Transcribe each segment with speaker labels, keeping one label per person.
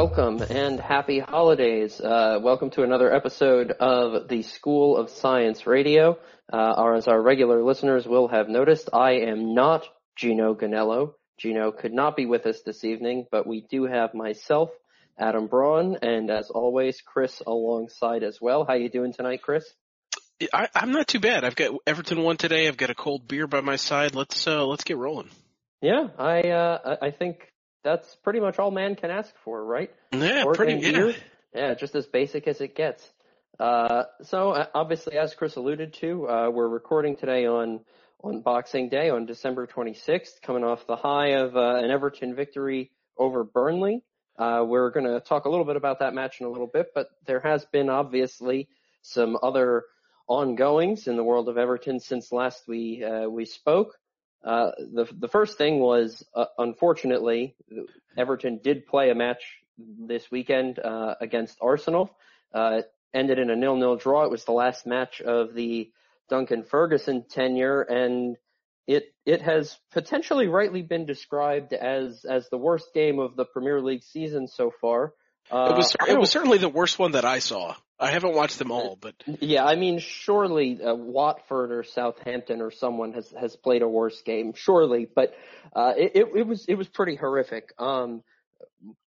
Speaker 1: welcome and happy holidays. Uh, welcome to another episode of the School of Science Radio. Uh, or as our regular listeners will have noticed, I am not Gino Ganello. Gino could not be with us this evening, but we do have myself, Adam Braun, and as always, Chris alongside as well. How are you doing tonight, Chris?
Speaker 2: I, I'm not too bad. I've got Everton won today. I've got a cold beer by my side. Let's uh, let's get rolling.
Speaker 1: Yeah, I uh, I think that's pretty much all man can ask for, right?
Speaker 2: Yeah, pretty yeah.
Speaker 1: Yeah, just as basic as it gets. Uh, so uh, obviously, as Chris alluded to, uh, we're recording today on on Boxing Day on December 26th, coming off the high of uh, an Everton victory over Burnley. Uh, we're going to talk a little bit about that match in a little bit, but there has been obviously some other ongoings in the world of Everton since last we uh, we spoke. Uh, the the first thing was, uh, unfortunately, Everton did play a match this weekend uh, against Arsenal. Uh, it ended in a nil-nil draw. It was the last match of the Duncan Ferguson tenure, and it it has potentially rightly been described as as the worst game of the Premier League season so far. Uh,
Speaker 2: it was it was certainly the worst one that I saw. I haven't watched them all, but
Speaker 1: Yeah, I mean, surely uh, Watford or Southampton or someone has has played a worse game, surely. But uh, it, it it was it was pretty horrific. Um,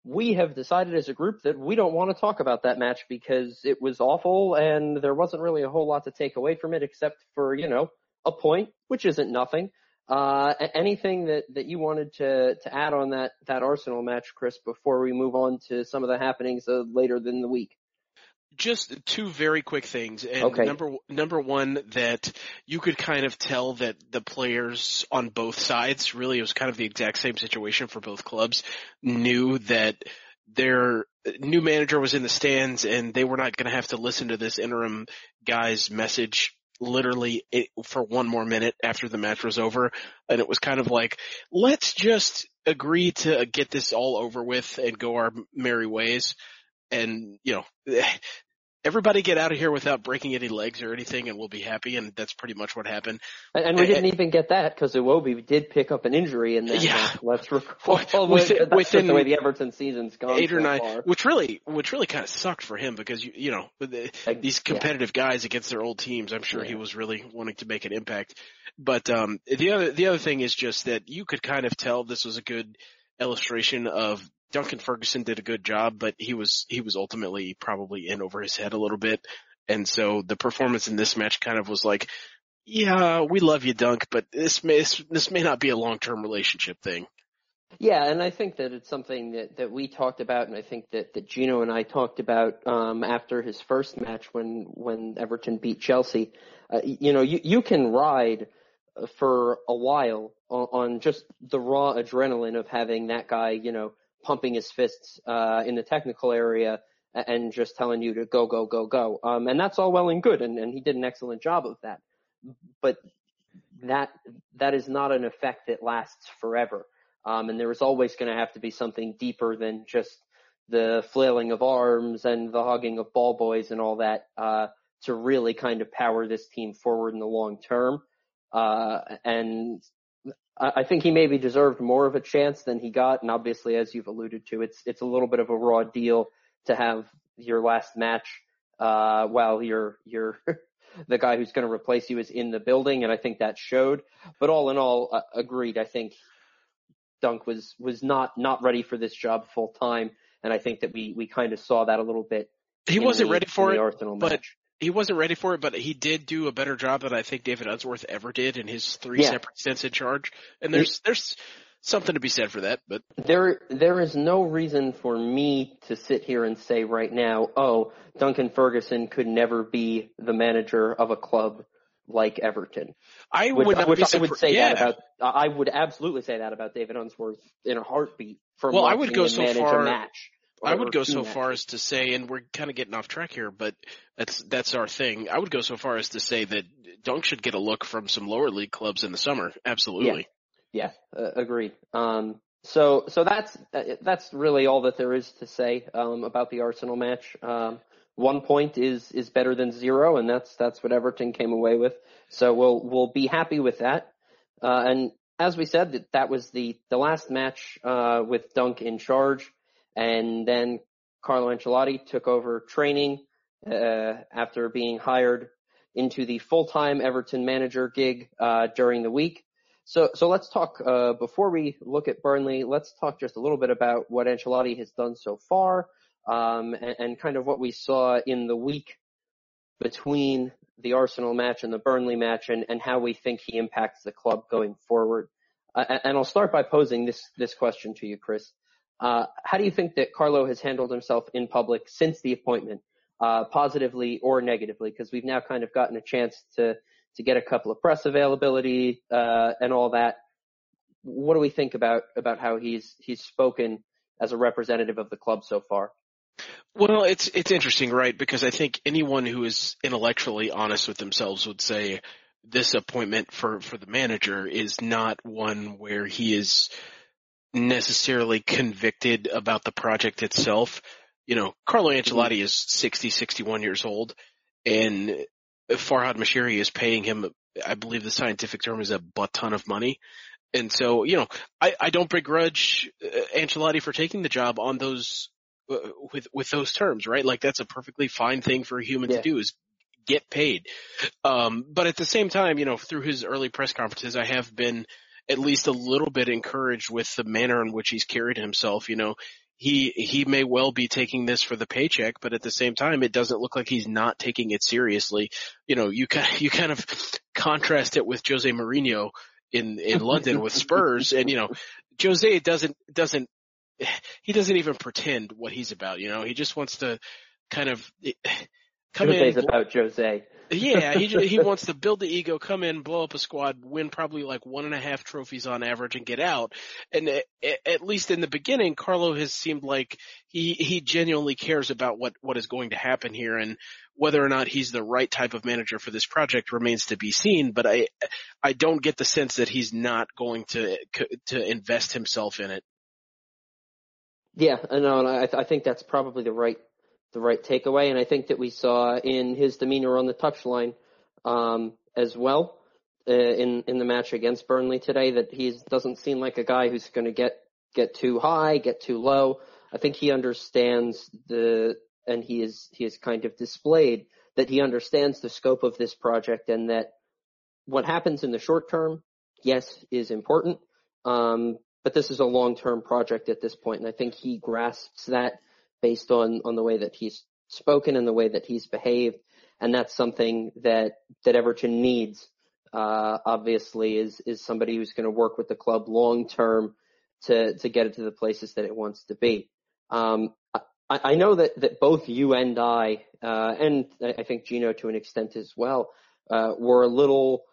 Speaker 1: we have decided as a group that we don't want to talk about that match because it was awful and there wasn't really a whole lot to take away from it except for you know a point, which isn't nothing. Uh, anything that, that you wanted to, to add on that, that Arsenal match, Chris, before we move on to some of the happenings uh, later in the week?
Speaker 2: just two very quick things. And
Speaker 1: Okay.
Speaker 2: number number one, that you could kind of tell that the players on both sides, really, it was kind of the exact same situation for both clubs, knew that their new manager was in the stands and they were not going to have to listen to this interim guy's message literally it, for one more minute after the match was over. And it was kind of like, let's just agree to get this all over with and go our merry ways. And, you know, everybody get out of here without breaking any legs or anything and we'll be happy. And that's pretty much what happened.
Speaker 1: And, and we didn't even get that because Iwobi did pick up an injury in that
Speaker 2: Yeah.
Speaker 1: Let's recall.
Speaker 2: Well, within- within
Speaker 1: the way the Everton season's gone
Speaker 2: Eight or
Speaker 1: so
Speaker 2: nine,
Speaker 1: far.
Speaker 2: which really, which really kind of sucked for him because you, you know, the,
Speaker 1: Like,
Speaker 2: these
Speaker 1: yeah.
Speaker 2: competitive guys against their old teams, I'm sure he was really wanting to make an impact. But um, the other the other thing is just that you could kind of tell this was a good illustration of Duncan Ferguson did a good job, but he was he was ultimately probably in over his head a little bit, and so the performance in this match kind of was like, yeah, we love you, Dunk, but this may this may not be a long term relationship thing.
Speaker 1: Yeah, and I think that it's something that, that we talked about, and I think that, that Gino and I talked about um, after his first match when when Everton beat Chelsea. Uh, you know, you you can ride for a while on, on just the raw adrenaline of having that guy, you know, pumping his fists uh, in the technical area and just telling you to go, go, go, go. Um, and that's all well and good, and, and he did an excellent job of that. But that that is not an effect that lasts forever. Um, and there is always going to have to be something deeper than just the flailing of arms and the hugging of ball boys and all that uh, to really kind of power this team forward in the long term. Uh, and I, I think he maybe deserved more of a chance than he got. And obviously, as you've alluded to, it's it's a little bit of a raw deal to have your last match uh, while you're you're the guy who's going to replace you is in the building, and I think that showed. But all in all, uh, agreed. I think Dunk was was not not ready for this job full time, and I think that we we kind of saw that a little bit.
Speaker 2: He wasn't
Speaker 1: the-
Speaker 2: ready for it,
Speaker 1: Arsenal
Speaker 2: but
Speaker 1: match.
Speaker 2: He wasn't ready for it, but he did do a better job than I think David Unsworth ever did in his three
Speaker 1: Yeah.
Speaker 2: separate stints in charge. And there's there's something to be said for that. But
Speaker 1: There, there is no reason for me to sit here and say right now, oh, Duncan Ferguson could never be the manager of a club like Everton.
Speaker 2: I
Speaker 1: Which,
Speaker 2: would not
Speaker 1: which I would say
Speaker 2: yeah.
Speaker 1: that about, I would absolutely say that about David Unsworth in a heartbeat for
Speaker 2: Well, I would go so far-
Speaker 1: match.
Speaker 2: I would go so far as to say, and we're kind of getting off track here, but that's that's our thing. I would go so far as to say that Dunk should get a look from some lower league clubs in the summer. Absolutely.
Speaker 1: Yeah, uh, agreed. Um, so so that's that's really all that there is to say um, about the Arsenal match. Um, one point is is better than zero, and that's that's what Everton came away with. So we'll we'll be happy with that. Uh, and as we said, that that was the the last match uh, with Dunk in charge. And then Carlo Ancelotti took over training uh, after being hired into the full-time Everton manager gig uh, during the week. So, so let's talk uh, before we look at Burnley. Let's talk just a little bit about what Ancelotti has done so far, um, and, and kind of what we saw in the week between the Arsenal match and the Burnley match, and, and how we think he impacts the club going forward. Uh, and I'll start by posing this this question to you, Chris. Uh, how do you think that Carlo has handled himself in public since the appointment, uh, positively or negatively? Because we've now kind of gotten a chance to to get a couple of press availability uh, and all that. What do we think about about how he's he's spoken as a representative of the club so far?
Speaker 2: Well, it's it's interesting, right? Because I think anyone who is intellectually honest with themselves would say this appointment for for the manager is not one where he is necessarily convicted about the project itself. You know, Carlo mm-hmm. Ancelotti mm-hmm. is 60, 61 years old and Farhad Moshiri is paying him, I believe the scientific term is a butt ton of money. And so, you know, I, I don't begrudge uh, Ancelotti for taking the job on those, uh, with, with those terms, right? Like that's a perfectly fine thing for a human yeah. to do is get paid. Um, but at the same time, you know, through his early press conferences, I have been at least a little bit encouraged with the manner in which he's carried himself. You know, he he may well be taking this for the paycheck, but at the same time, it doesn't look like he's not taking it seriously. You know, you kind you kind of contrast it with Jose Mourinho in in London with Spurs, and you know, Jose doesn't doesn't he doesn't even pretend what he's about. You know, he just wants to kind of
Speaker 1: come Jose's in. about Jose
Speaker 2: yeah, he he wants to build the ego, come in, blow up a squad, win probably like one and a half trophies on average, and get out. And at least in the beginning, Carlo has seemed like he he genuinely cares about what what is going to happen here, and whether or not he's the right type of manager for this project remains to be seen. But I I don't get the sense that he's not going to to invest himself in it.
Speaker 1: Yeah, I know, and I I think that's probably the right the right takeaway. And I think that we saw in his demeanor on the touchline um, as well uh, in in the match against Burnley today that he doesn't seem like a guy who's going to get get too high, get too low. I think he understands the and he is he is kind of displayed that he understands the scope of this project and that what happens in the short term, yes, is important. Um, but this is a long-term project at this point, and I think he grasps that based on, on the way that he's spoken and the way that he's behaved. And that's something that, that Everton needs, uh, obviously is, is somebody who's going to work with the club long term to, to get it to the places that it wants to be. Um, I, I know that, that both you and I, uh, and I think Gino to an extent as well, uh, were a little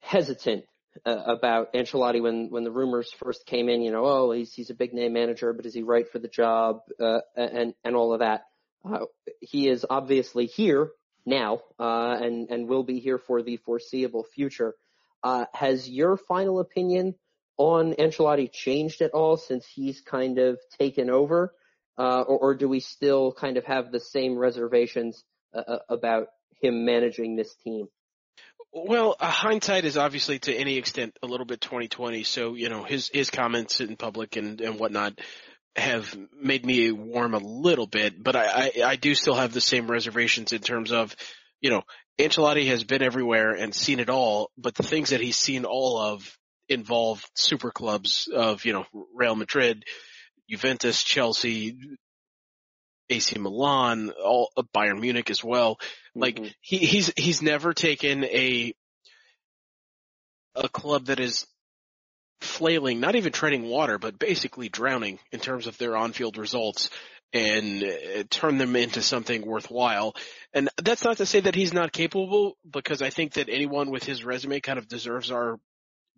Speaker 1: hesitant uh, about Ancelotti when when the rumors first came in. You know, oh, he's he's a big name manager, but is he right for the job? Uh, and and all of that. Uh, he is obviously here now, uh, and and will be here for the foreseeable future. Uh, has your final opinion on Ancelotti changed at all since he's kind of taken over, uh, or, or do we still kind of have the same reservations about him managing this team?
Speaker 2: Well, uh, hindsight is obviously to any extent a little bit 2020. So, you know, his, his comments in public and, and whatnot have made me warm a little bit, but I, I, I do still have the same reservations in terms of, you know, Ancelotti has been everywhere and seen it all, but the things that he's seen all of involve super clubs of, you know, Real Madrid, Juventus, Chelsea, AC Milan, all uh, Bayern Munich as well. Like mm-hmm. he, he's he's never taken a a club that is flailing, not even treading water, but basically drowning in terms of their on-field results and uh, turn them into something worthwhile. And that's not to say that he's not capable because I think that anyone with his resume kind of deserves our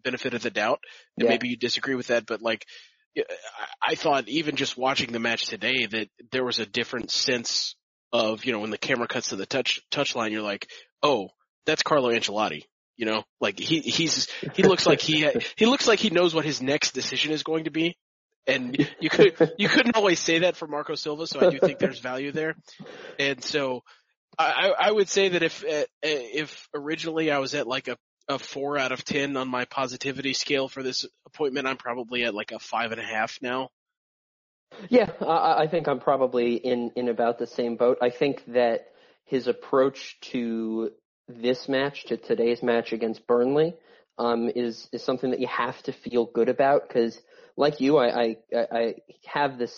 Speaker 2: benefit of the doubt. And yeah. maybe you disagree with that, but like I thought even just watching the match today that there was a different sense of, you know, when the camera cuts to the touch, touch line, you're like, oh, that's Carlo Ancelotti. You know, like he, he's, he looks like he, he looks like he knows what his next decision is going to be. And you could, you couldn't always say that for Marco Silva. So I do think there's value there. And so I, I would say that if, eh, eh, if originally I was at like a a four out of ten on my positivity scale for this appointment. I'm probably at like a five and a half now.
Speaker 1: Yeah, I, I think I'm probably in in about the same boat. I think that his approach to this match, to today's match against Burnley, um, is is something that you have to feel good about because, like you, I, I I have this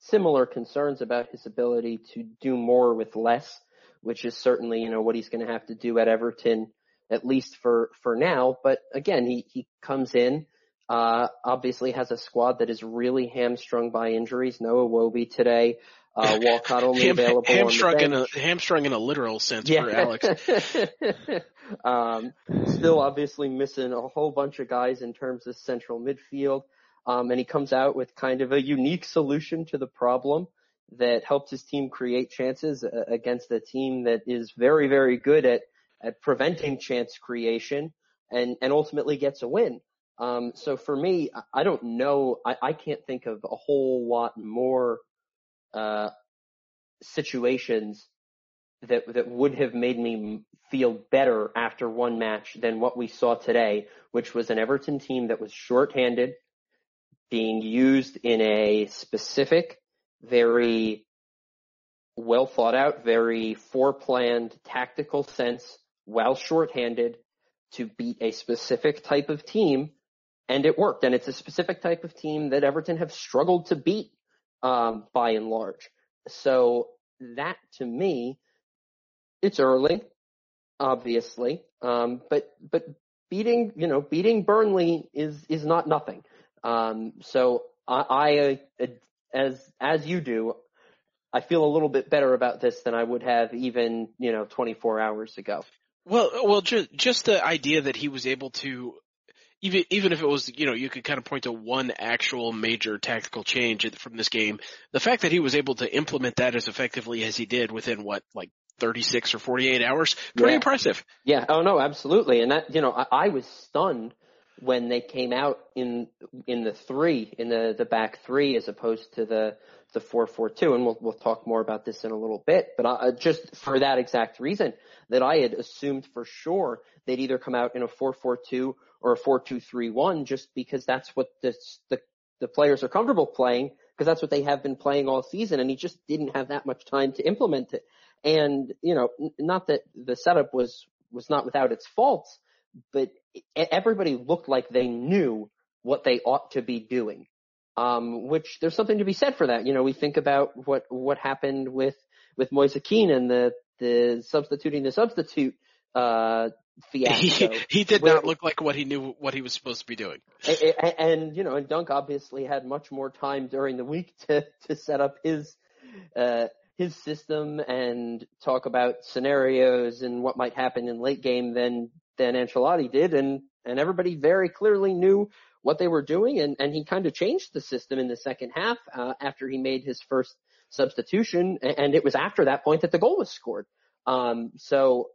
Speaker 1: similar concerns about his ability to do more with less, which is certainly you know what he's going to have to do at Everton at least for for now. But again, he he comes in. Uh, obviously has a squad that is really hamstrung by injuries. No Iwobi today. Uh, Walcott only Ham, available
Speaker 2: hamstrung
Speaker 1: in
Speaker 2: a hamstrung in a literal sense yeah. for Alex.
Speaker 1: um, still obviously missing a whole bunch of guys in terms of central midfield. Um, and he comes out with kind of a unique solution to the problem that helps his team create chances uh, against a team that is very, very good at, at preventing chance creation and, and ultimately gets a win. Um, so for me, I don't know, I, I can't think of a whole lot more uh, situations that that would have made me feel better after one match than what we saw today, which was an Everton team that was shorthanded, being used in a specific, very well thought out, very foreplanned tactical sense while shorthanded to beat a specific type of team. And it worked. And it's a specific type of team that Everton have struggled to beat um, by and large. So that to me, it's early, obviously, um, but but beating you know beating Burnley is is not nothing. Um, so I, I uh, as as you do, I feel a little bit better about this than I would have even you know 24 hours ago.
Speaker 2: Well, well, just just the idea that he was able to even even if it was you know you could kind of point to one actual major tactical change from this game, the fact that he was able to implement that as effectively as he did within what like 36 or 48 hours, pretty yeah. impressive.
Speaker 1: Yeah. Oh no, absolutely. And that you know I, I was stunned when they came out in in the three in the the back three as opposed to the the four four two, and we'll we'll talk more about this in a little bit. But I, just for that exact reason, that I had assumed for sure they'd either come out in a four four two or a 4-2-3-1 just because that's what the, the, the players are comfortable playing because that's what they have been playing all season and he just didn't have that much time to implement it. And, you know, not that the setup was, was not without its faults, but everybody looked like they knew what they ought to be doing. Um, which there's something to be said for that. You know, we think about what, what happened with, with Moise Kean and the, the substituting the substitute, uh, fiasco.
Speaker 2: He, he did where, not look like what he knew what he was supposed to be doing.
Speaker 1: And, and, you know, and Dunk obviously had much more time during the week to to set up his uh his system and talk about scenarios and what might happen in late game than than Ancelotti did and and everybody very clearly knew what they were doing and and he kind of changed the system in the second half uh, after he made his first substitution and it was after that point that the goal was scored. Um so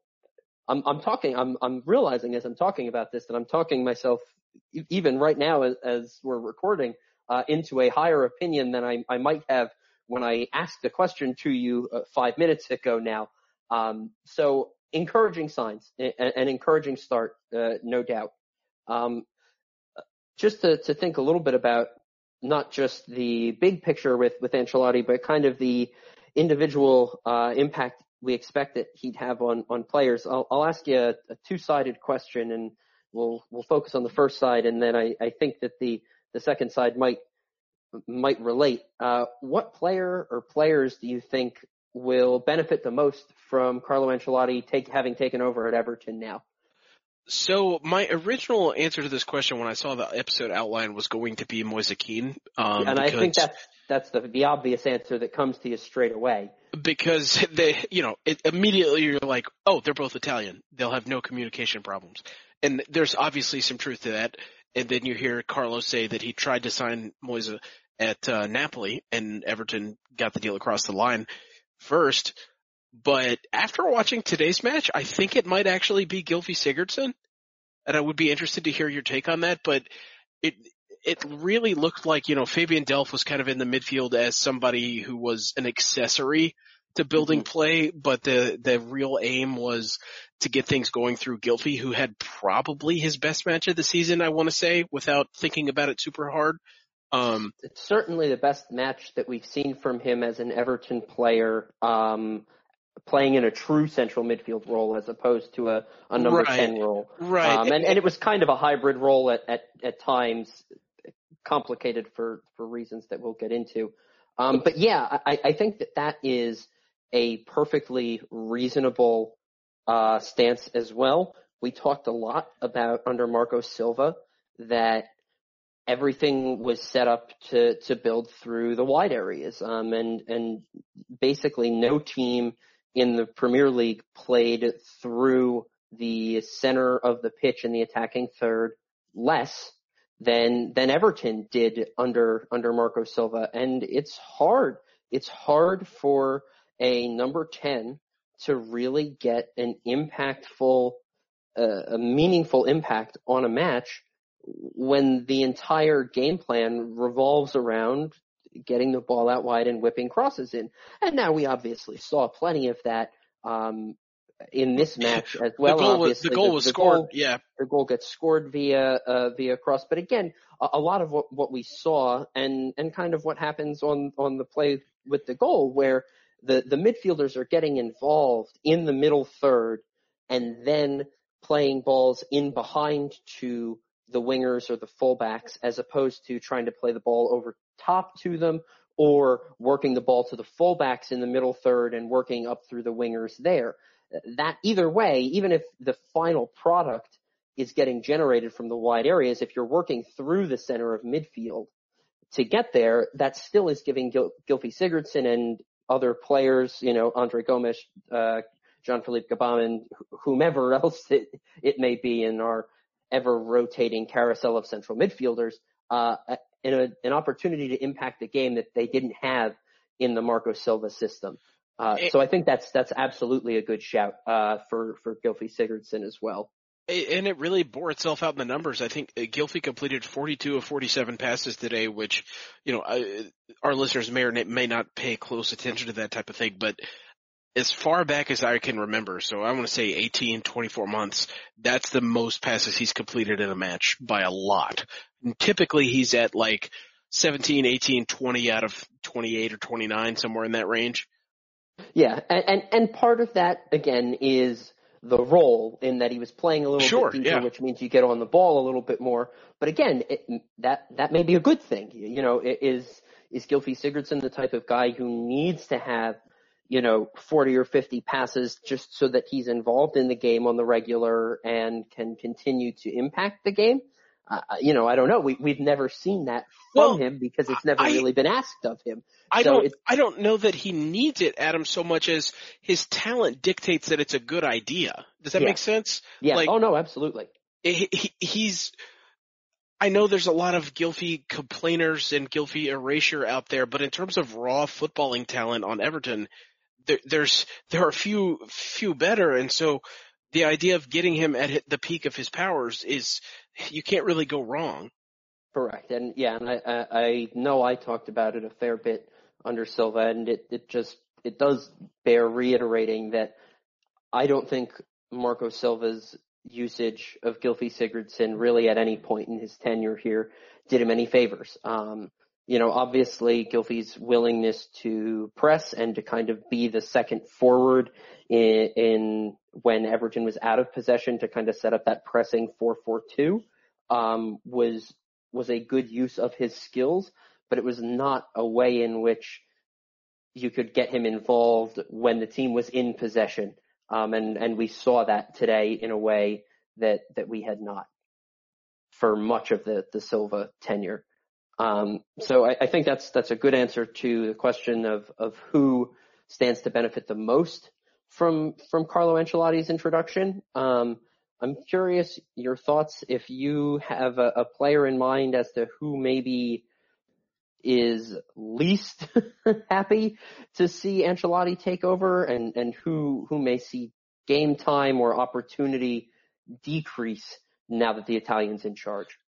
Speaker 1: I'm, I'm talking, I'm, I'm realizing as I'm talking about this that I'm talking myself even right now as, as we're recording uh, into a higher opinion than I, I might have when I asked the question to you uh, five minutes ago now. Um, so encouraging signs, an, encouraging start, uh, no doubt. Um, just to, to think a little bit about not just the big picture with, with Ancelotti, but kind of the individual uh, impact we expect that he'd have on on players. I'll, I'll ask you a, a two-sided question, and we'll we'll focus on the first side, and then I, I think that the the second side might might relate. Uh, what player or players do you think will benefit the most from Carlo Ancelotti take, having taken over at Everton now?
Speaker 2: So my original answer to this question when I saw the episode outline was going to be Moise Kean.
Speaker 1: Um, and I think that's that's the the obvious answer that comes to you straight away.
Speaker 2: Because they, you know, it, immediately you're like, oh, they're both Italian. They'll have no communication problems, and there's obviously some truth to that. And then you hear Carlos say that he tried to sign Moise at uh, Napoli, and Everton got the deal across the line first. But after watching today's match, I think it might actually be Gylfi Sigurdsson. And I would be interested to hear your take on that, but it, it really looked like, you know, Fabian Delph was kind of in the midfield as somebody who was an accessory to building mm-hmm. play, but the, the real aim was to get things going through Gylfi, who had probably his best match of the season, I want to say, without thinking about it super hard. Um,
Speaker 1: it's certainly the best match that we've seen from him as an Everton player, um, playing in a true central midfield role as opposed to a, a number
Speaker 2: Right.
Speaker 1: 10 role.
Speaker 2: right.
Speaker 1: Um, and, and it was kind of a hybrid role at, at, at times, complicated for, for reasons that we'll get into. Um, but yeah, I, I think that that is a perfectly reasonable uh, stance as well. We talked a lot about under Marco Silva that everything was set up to to build through the wide areas, um, and and basically no team in the Premier League played through the center of the pitch in the attacking third less than than Everton did under under Marco Silva, and it's hard. It's hard for a number ten to really get an impactful, uh, a meaningful impact on a match when the entire game plan revolves around getting the ball out wide and whipping crosses in. And now we obviously saw plenty of that um, in this match as well.
Speaker 2: the goal was
Speaker 1: obviously,
Speaker 2: the goal was scored.
Speaker 1: goal-
Speaker 2: yeah,
Speaker 1: the goal gets scored via uh, via cross. But again, a, a lot of what, what we saw and and kind of what happens on on the play with the goal, where the the midfielders are getting involved in the middle third and then playing balls in behind to the wingers or the fullbacks, as opposed to trying to play the ball over top to them or working the ball to the fullbacks in the middle third and working up through the wingers there. That either way, even if the final product is getting generated from the wide areas, if you're working through the center of midfield to get there, that still is giving Gil- Gylfi Sigurdsson and other players, you know, Andre Gomes, uh, Jean-Philippe wh- whomever else it, it may be in our ever rotating carousel of central midfielders, uh, in a, an opportunity to impact the game that they didn't have in the Marco Silva system. Uh,
Speaker 2: It-
Speaker 1: so I think that's that's absolutely a good shout uh, for for Gylfi Sigurdsson as well.
Speaker 2: And it really bore itself out in the numbers. I think uh, Gylfi completed 42 of 47 passes today, which, you know, our listeners may or may not pay close attention to that type of thing, but as far back as I can remember, so I want to say 18, 24 months, that's the most passes he's completed in a match by a lot. And typically he's at like 17, 18, 20 out of 28 or 29, somewhere in that range.
Speaker 1: Yeah, and, and and part of that again is the role in that he was playing a little
Speaker 2: Sure,
Speaker 1: bit deeper,
Speaker 2: yeah.
Speaker 1: which means you get on the ball a little bit more. But again, it, that that may be a good thing. You know, is is Gylfi Sigurdsson the type of guy who needs to have you know 40 or 50 passes just so that he's involved in the game on the regular and can continue to impact the game? Uh, you know, I don't know. We we've never seen that from
Speaker 2: Well,
Speaker 1: him because it's never
Speaker 2: I-
Speaker 1: really been asked of him.
Speaker 2: I
Speaker 1: So
Speaker 2: don't, I don't know that he needs it, Adam, so much as his talent dictates that it's a good idea. Does that
Speaker 1: Yeah.
Speaker 2: make sense?
Speaker 1: Yeah.
Speaker 2: Like-
Speaker 1: oh no, absolutely.
Speaker 2: he, he, he's I know there's a lot of Gylfi complainers and Gylfi erasure out there, but in terms of raw footballing talent on Everton, there, there's there are a few few better, and so the idea of getting him at the peak of his powers is you can't really go wrong.
Speaker 1: Correct, and yeah, and I, I, know I talked about it a fair bit under Silva, and it, it just it does bear reiterating that I don't think Marco Silva's usage of Gylfi Sigurdsson really at any point in his tenure here did him any favors. Um, you know, obviously Gylfi's willingness to press and to kind of be the second forward in, in when Everton was out of possession to kind of set up that pressing 4-4-2 um, was was a good use of his skills, but it was not a way in which you could get him involved when the team was in possession. Um, and, and we saw that today in a way that, that we had not for much of the, the Silva tenure. Um, so I, I think that's, that's a good answer to the question of, of who stands to benefit the most from, from Carlo Ancelotti's introduction. Um, I'm curious your thoughts if you have a, a player in mind as to who maybe is least happy to see Ancelotti take over and, and who, who may see game time or opportunity decrease now that the Italian's in charge.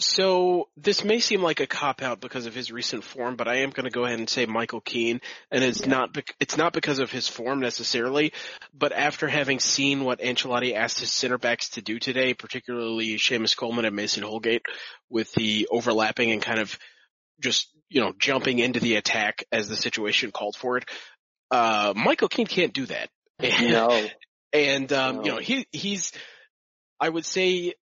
Speaker 2: So this may seem like a cop out because of his recent form, but I am going to go ahead and say Michael Keane, and it's
Speaker 1: Yeah.
Speaker 2: not bec- it's not because of his form necessarily, but after having seen what Ancelotti asked his center backs to do today, particularly Seamus Coleman and Mason Holgate, with the overlapping and kind of just, you know, jumping into the attack as the situation called for it. Uh, Michael Keane can't do that.
Speaker 1: No.
Speaker 2: and, um,
Speaker 1: No.
Speaker 2: you know, he, he's, I would say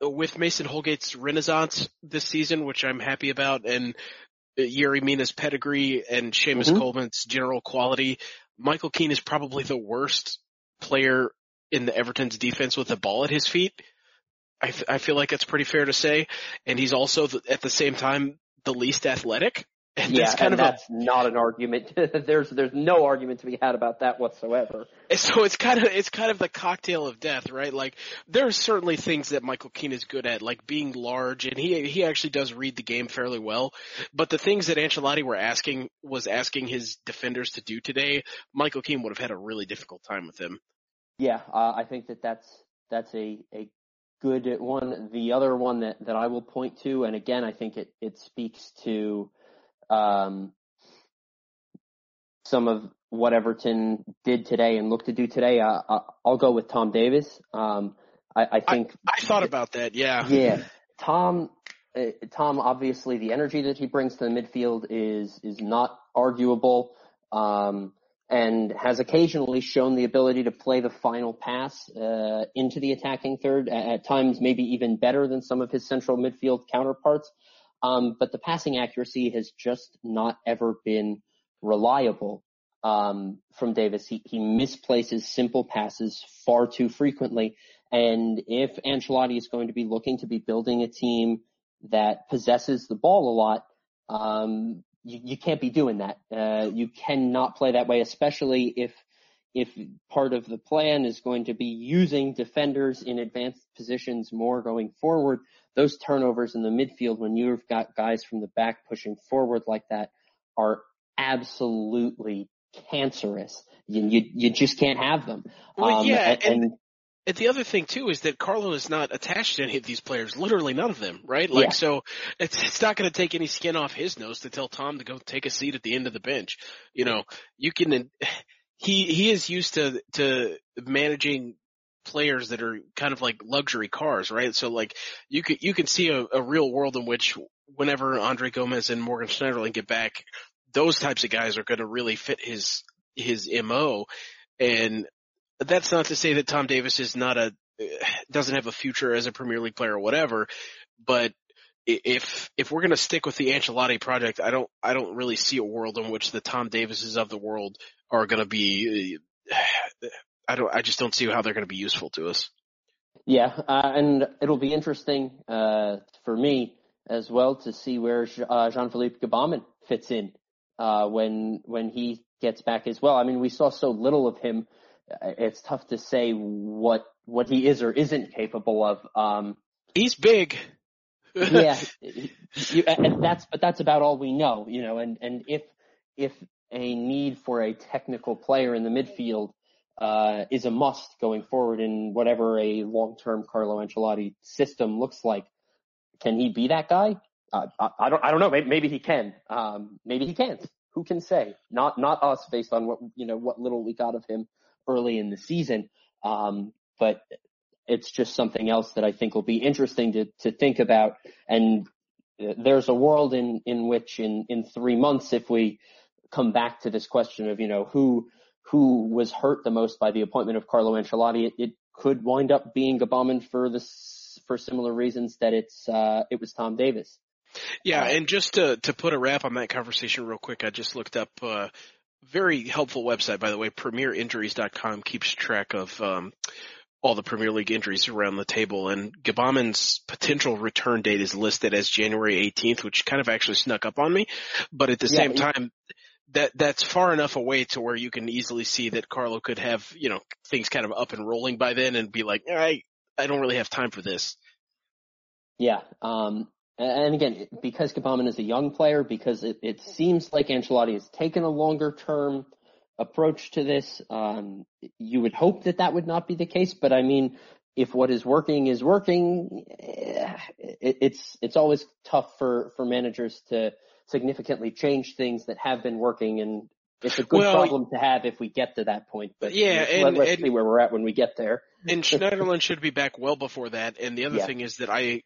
Speaker 2: with Mason Holgate's renaissance this season, which I'm happy about, and Yerry Mina's pedigree and Seamus
Speaker 1: Mhm.
Speaker 2: Coleman's general quality, Michael Keane is probably the worst player in the Everton's defense with the ball at his feet. I, f- I feel like that's pretty fair to say. And he's also the, at the same time the least athletic. And
Speaker 1: yeah,
Speaker 2: that's kind
Speaker 1: and
Speaker 2: of
Speaker 1: that's not an argument. there's there's no argument to be had about that whatsoever.
Speaker 2: so it's kind of, it's kind of the cocktail of death, right? Like there are certainly things that Michael Keane is good at, like being large and he, he actually does read the game fairly well. But the things that Ancelotti were asking, was asking his defenders to do today, Michael Keane would have had a really difficult time with him.
Speaker 1: Yeah, uh, I think that that's that's a a good one. The other one that that I will point to, and again, I think it it speaks to um, some of what Everton did today and look to do today. Uh, I- I'll go with Tom Davies. Um, I, I think
Speaker 2: I thought about that, yeah.
Speaker 1: yeah, Tom. Uh, Tom, obviously, the energy that he brings to the midfield is is not arguable, um, and has occasionally shown the ability to play the final pass uh, into the attacking third. At, at times, maybe even better than some of his central midfield counterparts. Um, but the passing accuracy has just not ever been reliable um, from Davies. He, he misplaces simple passes far too frequently. And if Ancelotti is going to be looking to be building a team that possesses the ball a lot, um, you, you can't be doing that. Uh, you cannot play that way, especially if if part of the plan is going to be using defenders in advanced positions more going forward. Those turnovers in the midfield, when you've got guys from the back pushing forward like that, are absolutely cancerous. You you, you just can't have them.
Speaker 2: Well,
Speaker 1: Um,
Speaker 2: yeah,
Speaker 1: and, and
Speaker 2: And the other thing too is that Carlo is not attached to any of these players, literally none of them, right? Like,
Speaker 1: Yeah.
Speaker 2: so it's, it's not going to take any skin off his nose to tell Tom to go take a seat at the end of the bench. You know, you can, he, he is used to, to managing players that are kind of like luxury cars, right? So like, you could, you can see a, a real world in which whenever Andre Gomes and Morgan Schneiderlin get back, those types of guys are going to really fit his, his MO. And that's not to say that Tom Davies is not a eh, doesn't have a future as a Premier League player or whatever, but if if we're going to stick with the Ancelotti project, I don't I don't really see a world in which the Tom Davises of the world are going to be. I don't. I just don't see how they're going to be useful to us.
Speaker 1: Yeah, uh, and it'll be interesting uh, for me as well to see where uh, Jean-Philippe Gbamin fits in uh, when when he gets back as well. I mean, we saw so little of him; uh, it's tough to say what what he is or isn't capable of. Um,
Speaker 2: He's big.
Speaker 1: Yeah, you, and that's but that's about all we know, you know. And and if if a need for a technical player in the midfield uh, is a must going forward in whatever a long-term Carlo Ancelotti system looks like, can he be that guy? Uh, I, I don't I don't know. Maybe, maybe he can. Um, maybe he can't. Who can say? Not not us, based on what you know what little we got of him early in the season. Um, but it's just something else that I think will be interesting to, to think about. And uh, there's a world in, in which in, in three months, if we come back to this question of, you know, who, who was hurt the most by the appointment of Carlo Ancelotti, it, it could wind up being Gbamin for this, for similar reasons that it's, uh, it was Tom Davies.
Speaker 2: Yeah, and just to to put a wrap on that conversation real quick, I just looked up uh very helpful website by the way, premierinjuries.com keeps track of um all the Premier League injuries around the table and Gbamin's potential return date is listed as January 18th, which kind of actually snuck up on me, but at the
Speaker 1: Yeah,
Speaker 2: same time that that's far enough away to where you can easily see that Carlo could have, you know, things kind of up and rolling by then and be like, I I don't really have time for this.
Speaker 1: Yeah. Um, and again, because Gabamin is a young player, because it, it seems like Ancelotti has taken a longer term approach to this, um, you would hope that that would not be the case. But I mean, if what is working is working, eh, it, it's it's always tough for for managers to significantly change things that have been working, and it's a good
Speaker 2: Well,
Speaker 1: problem to have if we get to that point. But
Speaker 2: Yeah,
Speaker 1: let,
Speaker 2: and-
Speaker 1: let's
Speaker 2: and-
Speaker 1: see where we're at when we get there.
Speaker 2: And Schneiderlin should be back well before that. And the other
Speaker 1: Yeah.
Speaker 2: thing is that I,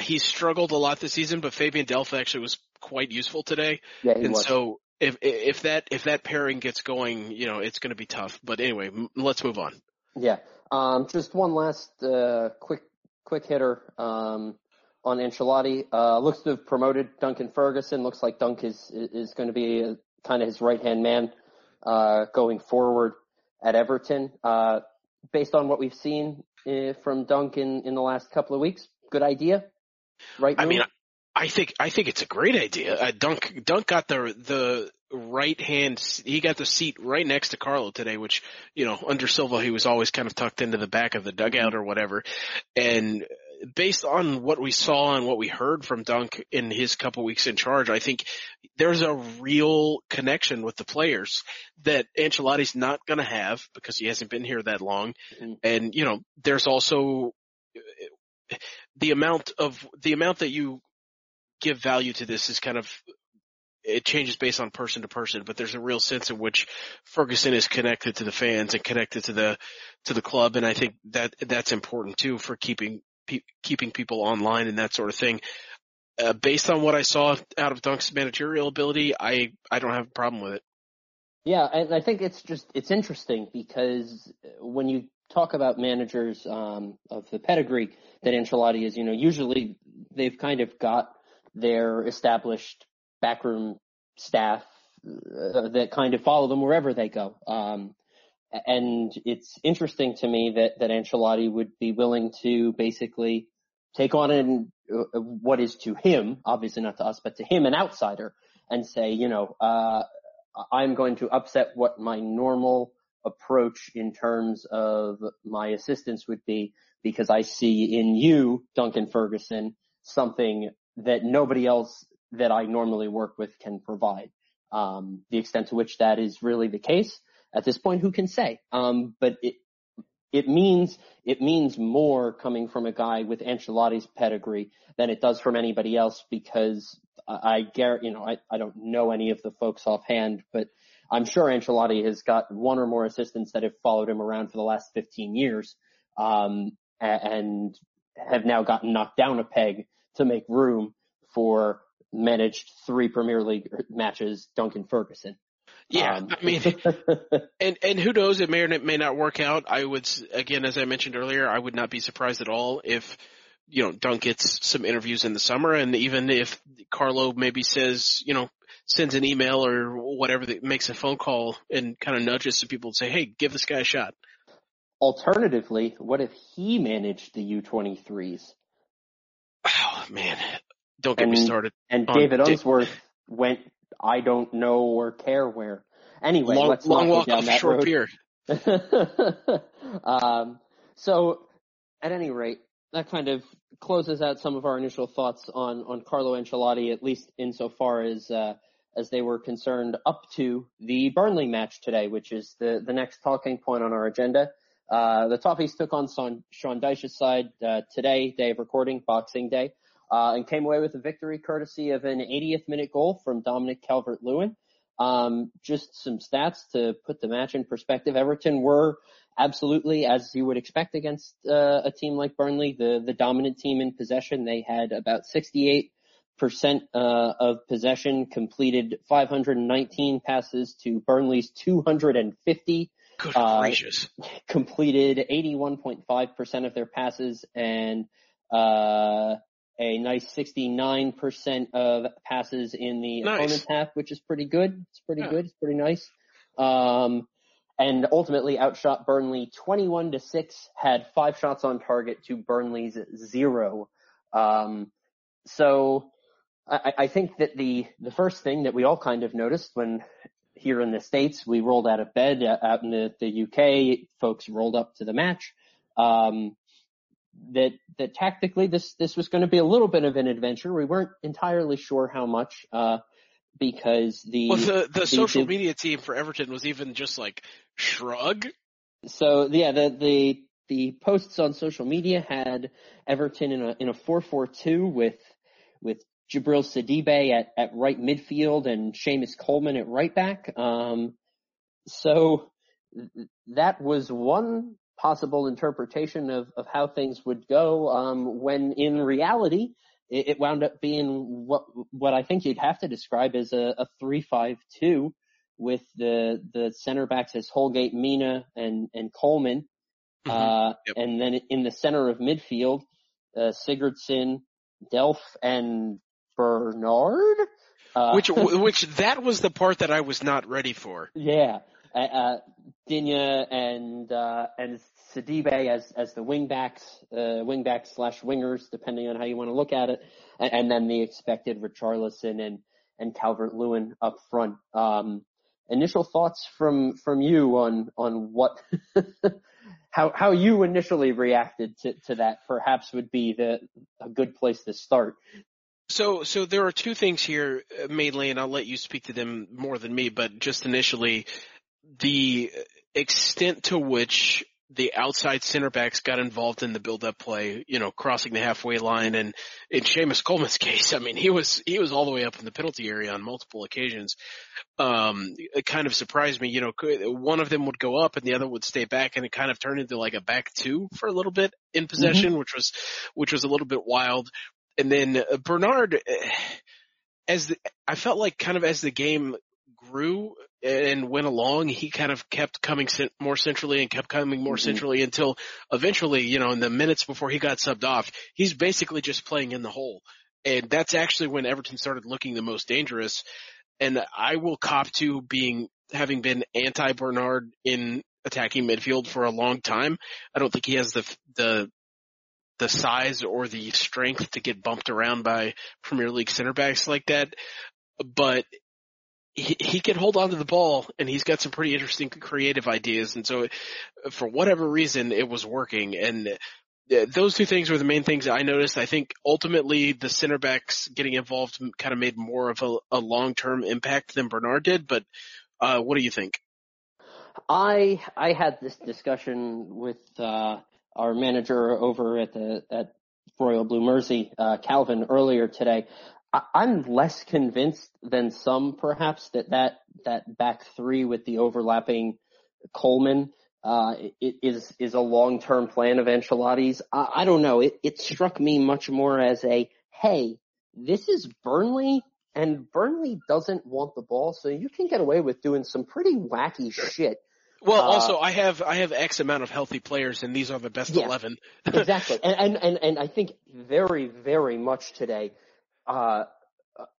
Speaker 2: he's struggled a lot this season, but Fabian Delph actually was quite useful today.
Speaker 1: Yeah, he
Speaker 2: and
Speaker 1: was.
Speaker 2: so if if that if that pairing gets going, you know, it's going to be tough. But anyway, m- let's move on.
Speaker 1: Yeah. Um, just one last uh, quick quick hitter um, on Ancelotti. Uh, looks to have promoted Duncan Ferguson. Looks like Dunk is is going to be kind of his right hand man uh, going forward at Everton. Uh, based on what we've seen uh, from Dunk in, in the last couple of weeks, good idea, right?
Speaker 2: I
Speaker 1: move?
Speaker 2: mean, I think I think it's a great idea. Uh, Dunk Dunk got the the right hand. He got the seat right next to Carlo today, which you know under Silva he was always kind of tucked into the back of the dugout or whatever. And based on what we saw and what we heard from Dunk in his couple weeks in charge, I think there's a real connection with the players that Ancelotti's not going to have because he hasn't been here that long.
Speaker 1: Mhm.
Speaker 2: And you know, there's also the amount of the amount that you give value to this is kind of it changes based on person to person, but there's a real sense in which Ferguson is connected to the fans and connected to the to the club, and I think that that's important too for keeping pe- keeping people online and that sort of thing. Uh, based on what I saw out of Dunk's managerial ability, I I don't have a problem with it.
Speaker 1: Yeah, and I think it's just it's interesting because when you talk about managers um, of the pedigree that Ancelotti is, you know, usually they've kind of got their established backroom staff uh, that kind of follow them wherever they go. Um, and it's interesting to me that that Ancelotti would be willing to basically take on an uh, what is to him, obviously not to us, but to him, an outsider, and say, you know, uh, I'm going to upset what my normal approach in terms of my assistance would be because I see in you, Duncan Ferguson, something that nobody else that I normally work with can provide. Um, the extent to which that is really the case at this point, who can say? Um, but it, it means, it means more coming from a guy with Ancelotti's pedigree than it does from anybody else because I, I guarantee, you know, I, I don't know any of the folks offhand, but I'm sure Ancelotti has got one or more assistants that have followed him around for the last 15 years, um, and have now gotten knocked down a peg to make room for managed three Premier League matches, Duncan Ferguson.
Speaker 2: Yeah,
Speaker 1: Um,
Speaker 2: I mean, and and who knows? It may or may not work out. I would again, as I mentioned earlier, I would not be surprised at all if you know Dunk gets some interviews in the summer, and even if Carlo maybe says you know sends an email or whatever that makes a phone call and kind of nudges some people to say, hey, give this guy a shot.
Speaker 1: Alternatively, what if he managed the U23s
Speaker 2: Oh man, don't get me started.
Speaker 1: and David
Speaker 2: Dick-
Speaker 1: Unsworth went, I don't know or care where. Anyway,
Speaker 2: long
Speaker 1: let's
Speaker 2: long walk
Speaker 1: down
Speaker 2: off
Speaker 1: that
Speaker 2: short
Speaker 1: road.
Speaker 2: pier.
Speaker 1: um, so at any rate, that kind of closes out some of our initial thoughts on, on Carlo Ancelotti, at least insofar as, uh, as they were concerned up to the Burnley match today, which is the, the next talking point on our agenda. Uh, the Toffees took on Sean, Sean Dyche's side, uh, today, day of recording, Boxing Day, uh, and came away with a victory courtesy of an 80th minute goal from Dominic Calvert-Lewin. Um, just some stats to put the match in perspective. Everton were absolutely, as you would expect against uh, a team like Burnley, the the dominant team in possession. They had about 68 percent uh, of possession, completed 519 passes to Burnley's 250,
Speaker 2: Good
Speaker 1: Uh,
Speaker 2: gracious.
Speaker 1: completed 81.5% of their passes, and uh, a nice 69% of passes in the
Speaker 2: Nice.
Speaker 1: opponent's half, which is pretty good. It's pretty
Speaker 2: Yeah.
Speaker 1: good. It's pretty nice. Um, and ultimately outshot Burnley 21 to 6, had five shots on target to Burnley's zero. Um, so I, I think that the, the first thing that we all kind of noticed when here in the States, we rolled out of bed uh, out in the, the UK, folks rolled up to the match. Um, that, that tactically this, this was going to be a little bit of an adventure. We weren't entirely sure how much, uh, because the,
Speaker 2: Well, the the social
Speaker 1: the-
Speaker 2: media team for Everton was even just like shrug.
Speaker 1: So yeah, the the the posts on social media had Everton in a in a four four two with with Djibril Sidibe at at right midfield and Seamus Coleman at right back. Um, so that was one possible interpretation of, of how things would go, um, when in reality, it, it, wound up being what, what I think you'd have to describe as a, a 3-5-2 with the, the center backs as Holgate, Mina, and, and Coleman. Mm-hmm. Uh, yep. and then in the center of midfield, uh, Sigurdsson, Delph, and Bernard.
Speaker 2: Uh, which, which that was the part that I was not ready for.
Speaker 1: Yeah. Uh, uh Digne and, uh, and Sidibe as, as the wingbacks, uh, slash wingers, depending on how you want to look at it. And, and then the expected Richarlison and, and Calvert Lewin up front. Um, initial thoughts from, from you on, on what, how, how you initially reacted to, to that perhaps would be the, a good place to start.
Speaker 2: So, so there are two things here uh, mainly, and I'll let you speak to them more than me, but just initially, the extent to which the outside center backs got involved in the build-up play, you know, crossing the halfway line. And in Seamus Coleman's case, I mean, he was, he was all the way up in the penalty area on multiple occasions. Um, it kind of surprised me, you know, one of them would go up and the other would stay back and it kind of turned into like a back two for a little bit in possession, mm-hmm. which was, which was a little bit wild. And then uh, Bernard, as the, I felt like kind of as the game grew and went along, he kind of kept coming more centrally and kept coming more mm-hmm. centrally until eventually, you know, in the minutes before he got subbed off, he's basically just playing in the hole. And that's actually when Everton started looking the most dangerous. And I will cop to being, having been anti Bernard in attacking midfield for a long time. I don't think he has the, the, the size or the strength to get bumped around by Premier League center backs like that. But he, he can hold on to the ball and he's got some pretty interesting creative ideas. And so for whatever reason, it was working. And those two things were the main things I noticed. I think ultimately the center backs getting involved kind of made more of a, a long-term impact than Bernard did. But, uh, what do you think?
Speaker 1: I, I had this discussion with, uh, our manager over at the, at Royal Blue Mersey, uh, Calvin earlier today. I'm less convinced than some perhaps that that, that back three with the overlapping Coleman, uh, is, is a long-term plan of Ancelotti's. I, I don't know. It, it struck me much more as a, hey, this is Burnley and Burnley doesn't want the ball, so you can get away with doing some pretty wacky shit.
Speaker 2: Well, uh, also I have I have X amount of healthy players, and these are the best yeah, eleven.
Speaker 1: exactly, and, and and and I think very very much today uh,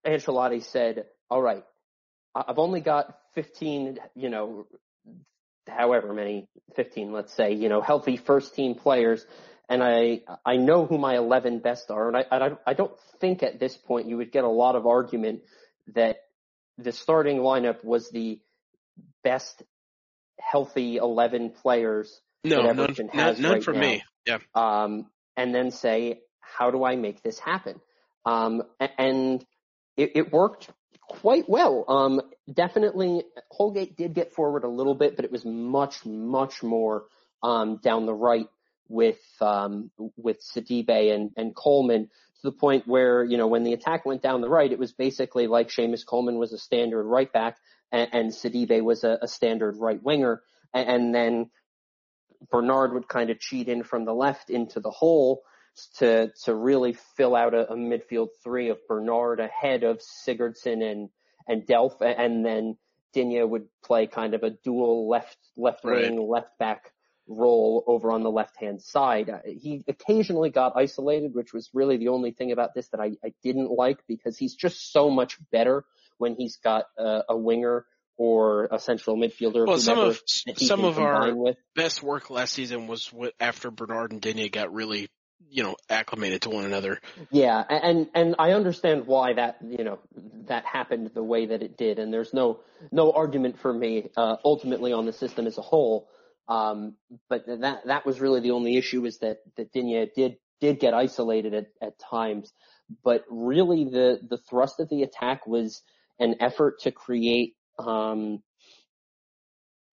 Speaker 1: Ancelotti said, all right, I've only got 15, you know, however many, 15, let's say, you know, healthy first team players. And I, I know who my 11 best are. And I, I, I don't think at this point you would get a lot of argument that the starting lineup was the best healthy 11 players
Speaker 2: no, that Everton none, has none right for
Speaker 1: now.
Speaker 2: me. Yeah.
Speaker 1: Um, and then say, how do I make this happen? Um, and it, it worked quite well. Um, definitely Holgate did get forward a little bit, but it was much, much more, um, down the right with, um, with Sidibe and, and Coleman to the point where, you know, when the attack went down the right, it was basically like Seamus Coleman was a standard right back and, and Sidibe was a, a standard right winger. And, and then Bernard would kind of cheat in from the left into the hole to to really fill out a, a midfield three of Bernard ahead of Sigurdsson and and Delph, and then Digne would play kind of a dual left left wing right. left back role over on the left hand side. Uh, he occasionally got isolated, which was really the only thing about this that I, I didn't like because he's just so much better when he's got a, a winger or a central midfielder.
Speaker 2: Well, some of some of our with. best work last season was after Bernard and Digne got really you know, acclimated to one another.
Speaker 1: Yeah, and and I understand why that you know that happened the way that it did, and there's no no argument for me uh, ultimately on the system as a whole. Um, but that that was really the only issue is that that Digne did did get isolated at, at times, but really the the thrust of the attack was an effort to create um,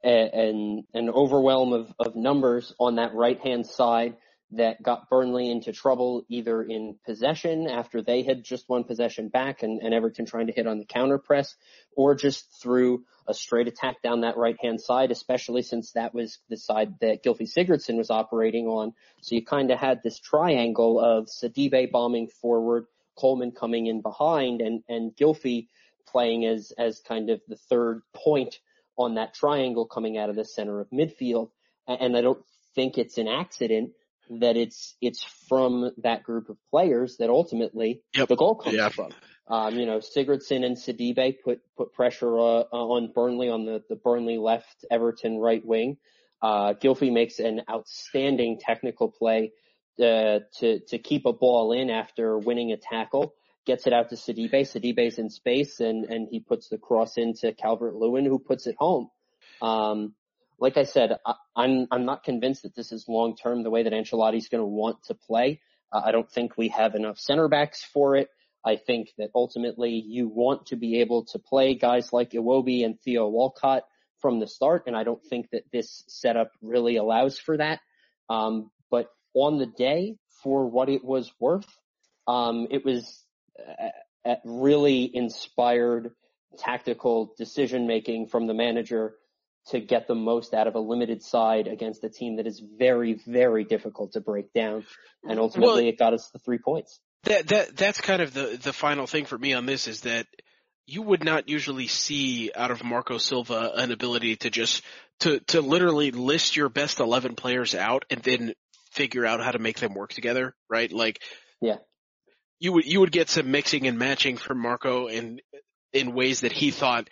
Speaker 1: an an overwhelm of of numbers on that right hand side that got Burnley into trouble either in possession after they had just won possession back and, and Everton trying to hit on the counter press or just through a straight attack down that right hand side, especially since that was the side that Gylfi Sigurdsson was operating on. So you kind of had this triangle of Sidibe bombing forward, Coleman coming in behind and, and Gylfi playing as, as kind of the third point on that triangle coming out of the center of midfield. And I don't think it's an accident that it's it's from that group of players that ultimately yep. the goal comes from. Um, you know, Sigurdsson and Sidibe put put pressure uh, on Burnley on the the Burnley left, Everton right wing. Uh, makes an outstanding technical play uh, to to keep a ball in after winning a tackle. Gets it out to Sidibe. Sidibe's in space and and he puts the cross into Calvert Lewin, who puts it home. Um, like I said, I, I'm I'm not convinced that this is long term the way that Ancelotti's going to want to play. Uh, I don't think we have enough center backs for it. I think that ultimately you want to be able to play guys like Iwobi and Theo Walcott from the start, and I don't think that this setup really allows for that. Um, but on the day, for what it was worth, um, it was a, a really inspired tactical decision making from the manager to get the most out of a limited side against a team that is very, very difficult to break down. And ultimately well, it got us the three points.
Speaker 2: That, that, that's kind of the, the final thing for me on this is that you would not usually see out of Marco Silva an ability to just, to, to literally list your best 11 players out and then figure out how to make them work together, right? Like,
Speaker 1: yeah,
Speaker 2: you would, you would get some mixing and matching from Marco in, in ways that he thought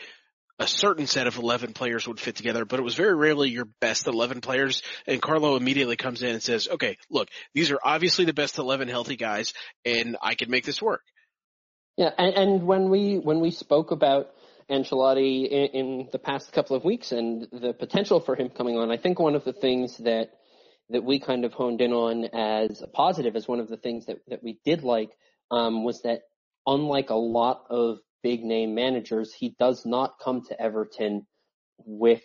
Speaker 2: a certain set of 11 players would fit together, but it was very rarely your best 11 players. And Carlo immediately comes in and says, okay, look, these are obviously the best 11 healthy guys and I can make this work.
Speaker 1: Yeah. And, and when we, when we spoke about Ancelotti in, in the past couple of weeks and the potential for him coming on, I think one of the things that, that we kind of honed in on as a positive as one of the things that, that we did like, um, was that unlike a lot of big name managers, he does not come to Everton with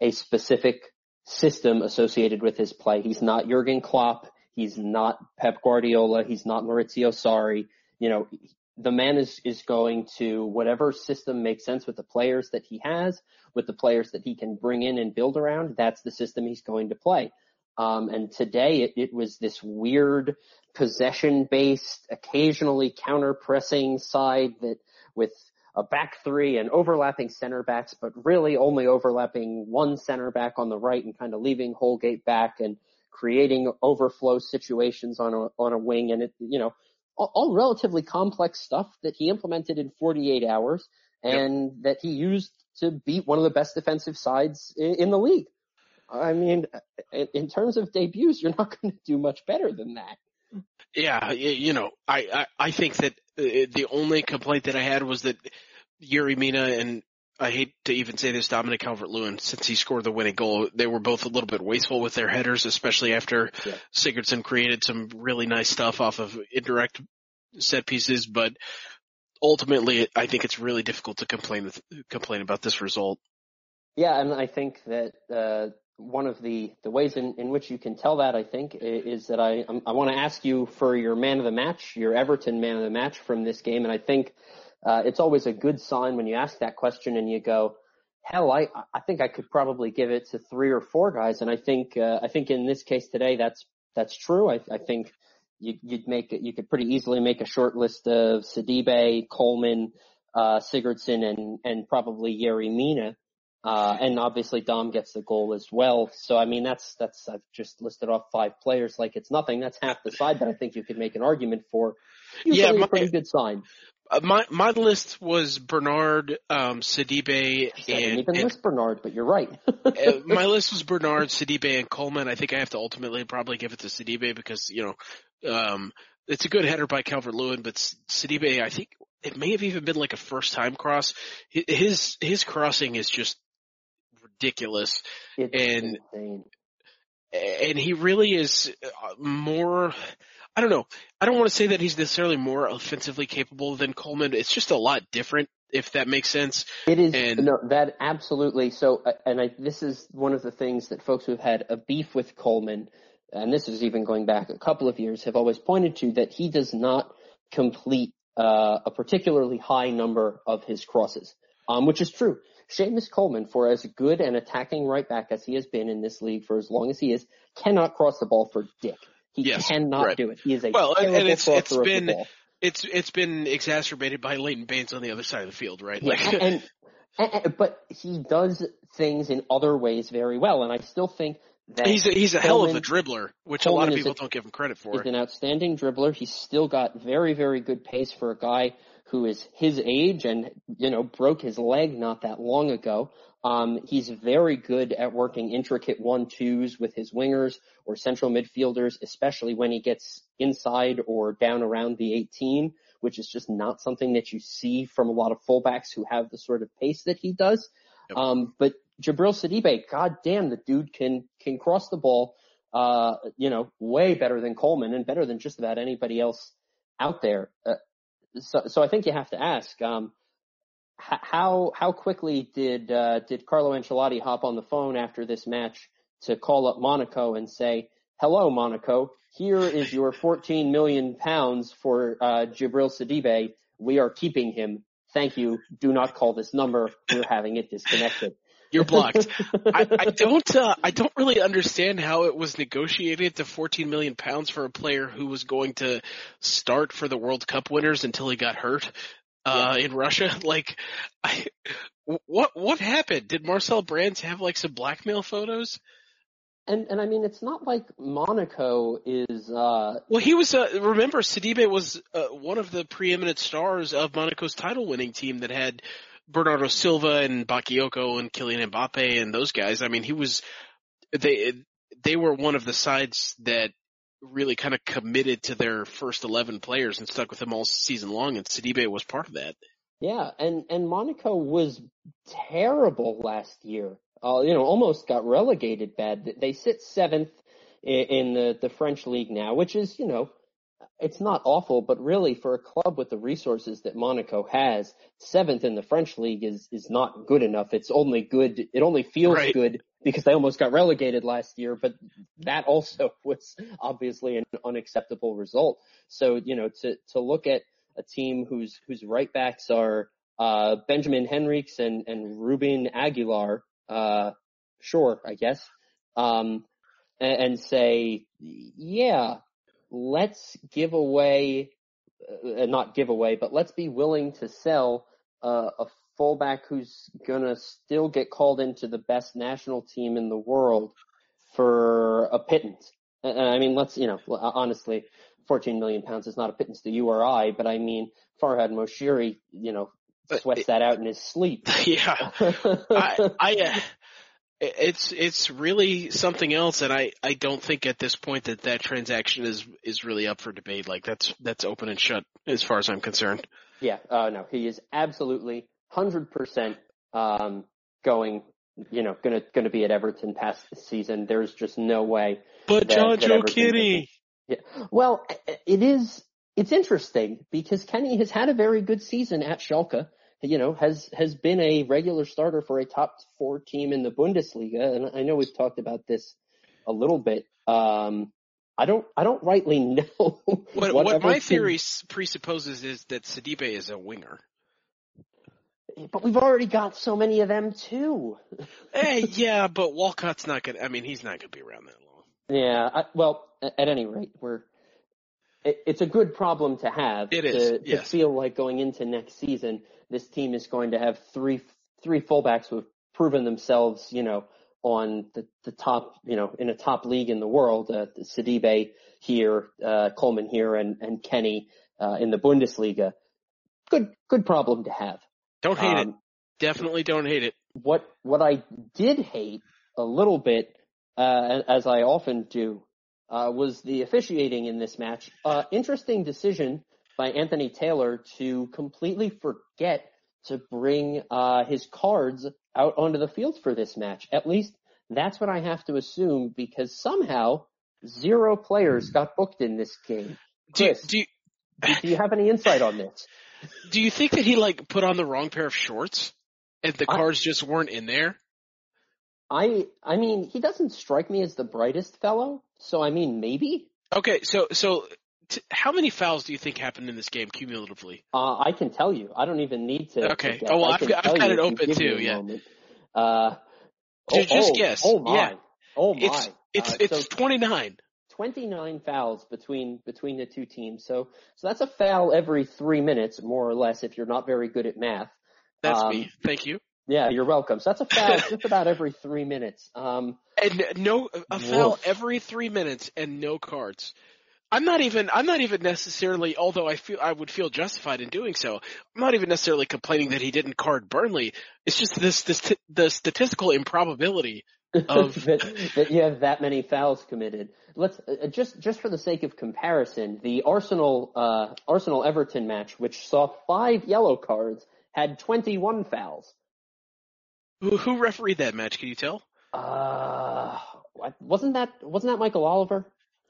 Speaker 1: a specific system associated with his play. He's not Jurgen Klopp. He's not Pep Guardiola. He's not Maurizio Sarri. You know, the man is, is going to whatever system makes sense with the players that he has, with the players that he can bring in and build around. That's the system he's going to play. Um, and today it, it was this weird possession based, occasionally counter pressing side that with a back three and overlapping center backs, but really only overlapping one center back on the right and kind of leaving Holgate back and creating overflow situations on a, on a wing. And it, you know, all, all relatively complex stuff that he implemented in 48 hours and yep. that he used to beat one of the best defensive sides in, in the league. I mean, in terms of debuts, you're not going to do much better than that.
Speaker 2: Yeah, you know, I, I, I think that uh, the only complaint that I had was that Yerry Mina and I hate to even say this, Dominic Calvert-Lewin, since he scored the winning goal, they were both a little bit wasteful with their headers, especially after yeah. Sigurdsson created some really nice stuff off of indirect set pieces. But ultimately, I think it's really difficult to complain complain about this result.
Speaker 1: Yeah, and I think that uh, one of the, the ways in, in which you can tell that, I think, is that I I want to ask you for your man of the match, your Everton man of the match from this game, and I think uh, it's always a good sign when you ask that question and you go, hell, I I think I could probably give it to three or four guys, and I think uh, I think in this case today that's that's true. I I think you, you'd make you could pretty easily make a short list of Sidibe, Coleman, uh, Sigurdsson, and and probably Yerry Mina. Uh, and obviously Dom gets the goal as well. So I mean, that's, that's, I've just listed off five players like it's nothing. That's half the side that I think you could make an argument for. Usually yeah, my, a pretty good sign.
Speaker 2: Uh, my, my list was Bernard, um, Sidibe,
Speaker 1: I didn't even and, list Bernard, but you're right.
Speaker 2: uh, my list was Bernard, Sidibe, and Coleman. I think I have to ultimately probably give it to Sidibe because, you know, um, it's a good header by Calvert Lewin, but Sidibe, I think it may have even been like a first time cross. His, his crossing is just ridiculous.
Speaker 1: It's
Speaker 2: and
Speaker 1: insane.
Speaker 2: and he really is uh, more. I don't know. I don't want to say that he's necessarily more offensively capable than Coleman. It's just a lot different, if that makes sense.
Speaker 1: It is. And, no, that absolutely. So, uh, and I, this is one of the things that folks who've had a beef with Coleman and this is even going back a couple of years, have always pointed to that he does not complete uh, a particularly high number of his crosses, um, which is true. Seamus Coleman, for as good an attacking right back as he has been in this league for as long as he is, cannot cross the ball for dick. He
Speaker 2: Yes,
Speaker 1: cannot
Speaker 2: right.
Speaker 1: do it. He is a
Speaker 2: Well, and-
Speaker 1: terrible
Speaker 2: and it's- it's been-. It's it's been exacerbated by Leighton Baines on the other side of the field, right?
Speaker 1: Yeah,
Speaker 2: Like,
Speaker 1: and, and, and- but he does things in other ways very well, and I still think
Speaker 2: he's a, he's a hell of a dribbler, which a lot of people
Speaker 1: a-
Speaker 2: don't give him credit for.
Speaker 1: an outstanding dribbler. He's still got very, very good pace for a guy who is his age and, you know, broke his leg not that long ago. Um, he's very good at working intricate one-twos with his wingers or central midfielders, especially when he gets inside or down around the 18, which is just not something that you see from a lot of fullbacks who have the sort of pace that he does.
Speaker 2: Yep.
Speaker 1: Um, but Djibril Sidibe, god damn, the dude can, can cross the ball uh, you know, way better than Coleman and better than just about anybody else out there. Uh, so, so I think you have to ask, um, how how quickly did uh, did Carlo Ancelotti hop on the phone after this match to call up Monaco and say, "Hello, Monaco. Here is your 14 million pounds for uh, Djibril Sidibe. We are keeping him. Thank you. Do not call this number. We're having it disconnected."
Speaker 2: You're blocked. I, I don't uh, I don't really understand how it was negotiated to 14 million pounds for a player who was going to start for the World Cup winners until he got hurt uh, in Russia. Like, I, what what happened? Did Marcel Brands have like some blackmail photos?
Speaker 1: And and I mean, it's not like Monaco is. uh
Speaker 2: Well, he was. Uh, remember, Sidibe was uh, one of the preeminent stars of Monaco's title-winning team that had Bernardo Silva and Bakayoko and Kylian Mbappe and those guys. I mean, he was. They they were one of the sides that really kind of committed to their first eleven players and stuck with them all season long, and Sidibe was part of that.
Speaker 1: Yeah, and and Monaco was terrible last year. Uh, you know, almost got relegated bad. They sit seventh in, in the the French league now, which is you know, it's not awful, but really for a club with the resources that Monaco has, seventh in the French league is is not good enough. It's only good. It only feels
Speaker 2: Right.
Speaker 1: good because they almost got relegated last year, but that also was obviously an unacceptable result. So you know, to to look at a team whose whose right backs are uh, Benjamin Henrichs and and Ruben Aguilar, uh, sure, I guess, um, and, and say, yeah, let's give away, uh, not give away, but let's be willing to sell uh, a fullback who's gonna still get called into the best national team in the world for a pittance. And I mean, let's, you know, honestly, 14 million pounds is not a pittance to you or I, but I mean, Farhad Moshiri, you know, sweats that out in his sleep.
Speaker 2: yeah. I, I, uh, it's it's really something else, and I I don't think at this point that that transaction is is really up for debate. Like that's that's open and shut as far as I'm concerned.
Speaker 1: yeah, uh, no, he is absolutely 100% um, going, you know, gonna gonna be at Everton past the season. There's just no way.
Speaker 2: But
Speaker 1: That-
Speaker 2: John
Speaker 1: that
Speaker 2: Joe Kitty,
Speaker 1: Well, it is. It's interesting because Kenny has had a very good season at Schalke. You know, has has been a regular starter for a top four team in the Bundesliga, and I know we've talked about this a little bit. Um, I don't, I don't rightly know
Speaker 2: what what, my theory presupposes is that Sidibe is a winger.
Speaker 1: But we've already got so many of them too.
Speaker 2: eh, yeah, but Walcott's not gonna. I mean, he's not gonna be around that long.
Speaker 1: Yeah. I, well, at any rate, we're. It, it's a good problem to have.
Speaker 2: It
Speaker 1: to,
Speaker 2: is,
Speaker 1: to
Speaker 2: yes.
Speaker 1: feel like going into next season, this team is going to have three three fullbacks who have proven themselves, you know, on the, the top, you know, in a top league in the world. Uh, Sidibe here, uh, Coleman here, and and Kenny uh, in the Bundesliga. Good good problem to have.
Speaker 2: Don't hate it.
Speaker 1: Um,
Speaker 2: Definitely don't hate it.
Speaker 1: what what I did hate a little bit, uh, as I often do, uh, was the officiating in this match. Uh, interesting decision by Anthony Taylor to completely forget to bring uh, his cards out onto the field for this match. At least that's what I have to assume because somehow zero players got booked in this game.
Speaker 2: Do you, do you,
Speaker 1: do you have any insight on this?
Speaker 2: do you think that he like put on the wrong pair of shorts and the
Speaker 1: I-
Speaker 2: cards just weren't in there?
Speaker 1: I I mean, he doesn't strike me as the brightest fellow, So I mean, maybe.
Speaker 2: Okay, so so t- how many fouls do you think happened in this game cumulatively?
Speaker 1: Uh, I can tell you. I don't even need to.
Speaker 2: Okay.
Speaker 1: to.
Speaker 2: Oh, well, I've got- I've got it open too, yeah.
Speaker 1: Uh,
Speaker 2: Ju- just
Speaker 1: oh,
Speaker 2: guess.
Speaker 1: Oh my.
Speaker 2: Yeah.
Speaker 1: Oh my.
Speaker 2: It's it's
Speaker 1: Uh,
Speaker 2: it's
Speaker 1: so
Speaker 2: 29.
Speaker 1: 29 fouls between between the two teams. So so that's a foul every three minutes, more or less, if you're not very good at math.
Speaker 2: That's
Speaker 1: Um,
Speaker 2: me. Thank you.
Speaker 1: Yeah, you're welcome. So that's a foul just about every three minutes. Um,
Speaker 2: And no a foul
Speaker 1: Woof.
Speaker 2: every 3 minutes and no cards. I'm not even I'm not even necessarily although I feel I would feel justified in doing so. I'm not even necessarily complaining that he didn't card Burnley. It's just this this the statistical improbability Of-
Speaker 1: that, that you have that many fouls committed. Let's uh, just just for the sake of comparison, the Arsenal uh, Arsenal Everton match, which saw five yellow cards, had 21 fouls.
Speaker 2: who, who refereed that match, can you tell?
Speaker 1: Uh, wasn't that wasn't that Michael Oliver?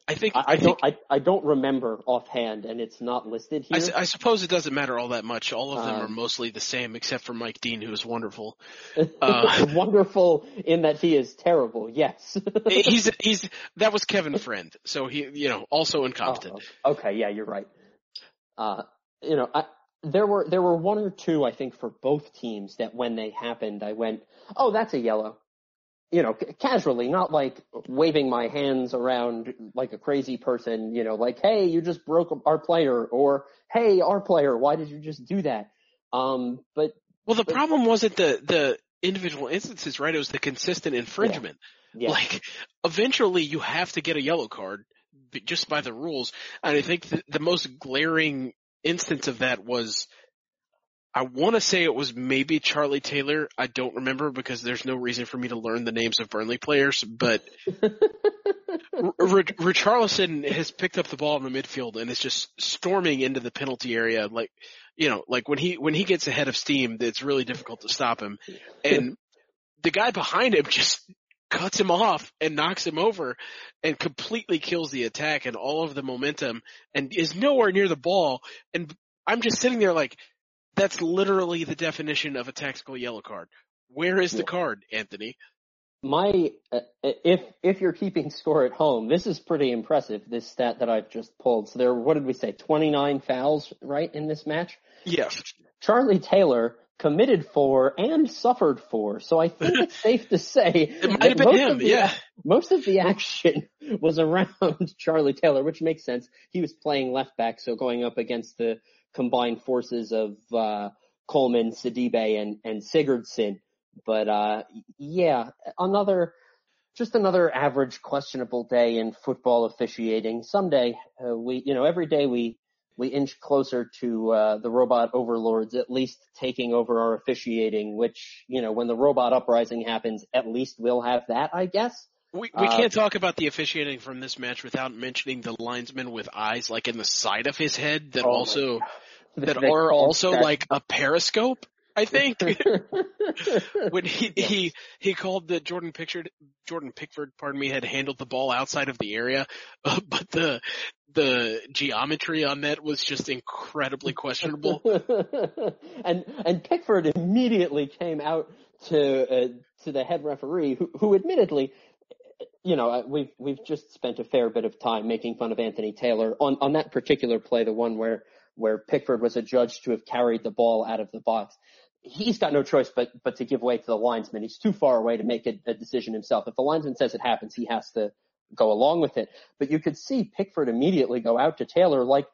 Speaker 2: I think
Speaker 1: I,
Speaker 2: I,
Speaker 1: don't I, I don't remember offhand, and it's not listed here.
Speaker 2: I, I suppose it doesn't matter all that much. All of them are
Speaker 1: Um,
Speaker 2: mostly the same, except for Mike Dean, who is wonderful. uh,
Speaker 1: Wonderful in that he is terrible. Yes.
Speaker 2: he's he's that was Kevin Friend, so he you know also incompetent.
Speaker 1: Oh, okay, yeah, you're right. Uh, you know, I, there were there were one or two I think for both teams that when they happened, I went, "Oh, that's a yellow." You know, ca- casually, not like waving my hands around like a crazy person. You know, like, "Hey, you just broke our player," or "Hey, our player, why did you just do that?" Um, but
Speaker 2: Well, the problem wasn't the the individual instances, right? It was the consistent infringement.
Speaker 1: yeah,
Speaker 2: Like, eventually you have to get a yellow card just by the rules. And I think the, the most glaring instance of that was, I want to say it was maybe Charlie Taylor. I don't remember because there's no reason for me to learn the names of Burnley players, but R- R- Richarlison has picked up the ball in the midfield and is just storming into the penalty area. Like, you know, like when he, when he gets ahead of steam, it's really difficult to stop him. And the guy behind him just cuts him off and knocks him over and completely kills the attack and all of the momentum and is nowhere near the ball. And I'm just sitting there like, that's literally the definition of a tactical yellow card. Where is the card, Anthony?
Speaker 1: my uh, if if you're keeping score at home, this is pretty impressive. This stat that I've just pulled. So there, what did we say? 29 fouls, right, in this match.
Speaker 2: Yes.
Speaker 1: Charlie Taylor committed four and suffered four. So I think it's safe to say
Speaker 2: It might have been him,
Speaker 1: the-
Speaker 2: yeah.
Speaker 1: Most of the action was around Charlie Taylor, which makes sense. He was playing left back, so going up against the combined forces of uh, Coleman, Sidibe, and and Sigurdsson. But uh, yeah, another just another average questionable day in football officiating. Someday uh, we, you know, every day we we inch closer to uh, the robot overlords at least taking over our officiating. Which you know, when the robot uprising happens, at least we'll have that, I guess.
Speaker 2: We we
Speaker 1: Uh,
Speaker 2: can't talk about the officiating from this match without mentioning the linesman with eyes like in the side of his head that
Speaker 1: Oh
Speaker 2: also that
Speaker 1: They
Speaker 2: are also
Speaker 1: that-
Speaker 2: like a periscope. I think when he he he called that Jordan Pickford Jordan Pickford, pardon me, had handled the ball outside of the area, uh, but the the geometry on that was just incredibly questionable.
Speaker 1: and and Pickford immediately came out to uh, to the head referee, who, who admittedly, you know, we've we've just spent a fair bit of time making fun of Anthony Taylor on on that particular play, the one where where Pickford was adjudged to have carried the ball out of the box. He's got no choice but but to give way to the linesman. He's too far away to make a, a decision himself. If the linesman says it happens, he has to go along with it. But you could see Pickford immediately go out to Taylor like,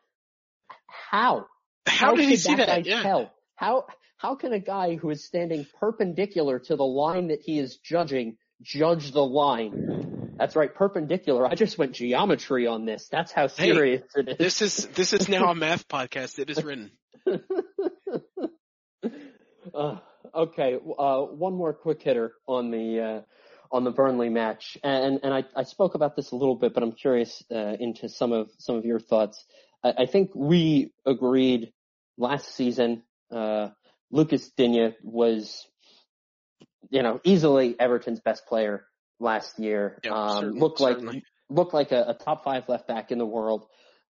Speaker 1: how?
Speaker 2: How did he see that? Yeah.
Speaker 1: tell? How how can a guy who is standing perpendicular to the line that he is judging judge the line? That's right, perpendicular. I just went geometry on this. That's how
Speaker 2: Hey,
Speaker 1: serious it is.
Speaker 2: This is this is now a math podcast. It is written.
Speaker 1: uh, okay, uh, one more quick hitter on the uh, on the Burnley match, and and I, I spoke about this a little bit, but I'm curious uh, into some of some of your thoughts. I, I think we agreed last season. Uh, Lucas Digne was, you know, easily Everton's best player last year. Um, looked like
Speaker 2: certainly.
Speaker 1: looked like a, a top five left back in the world.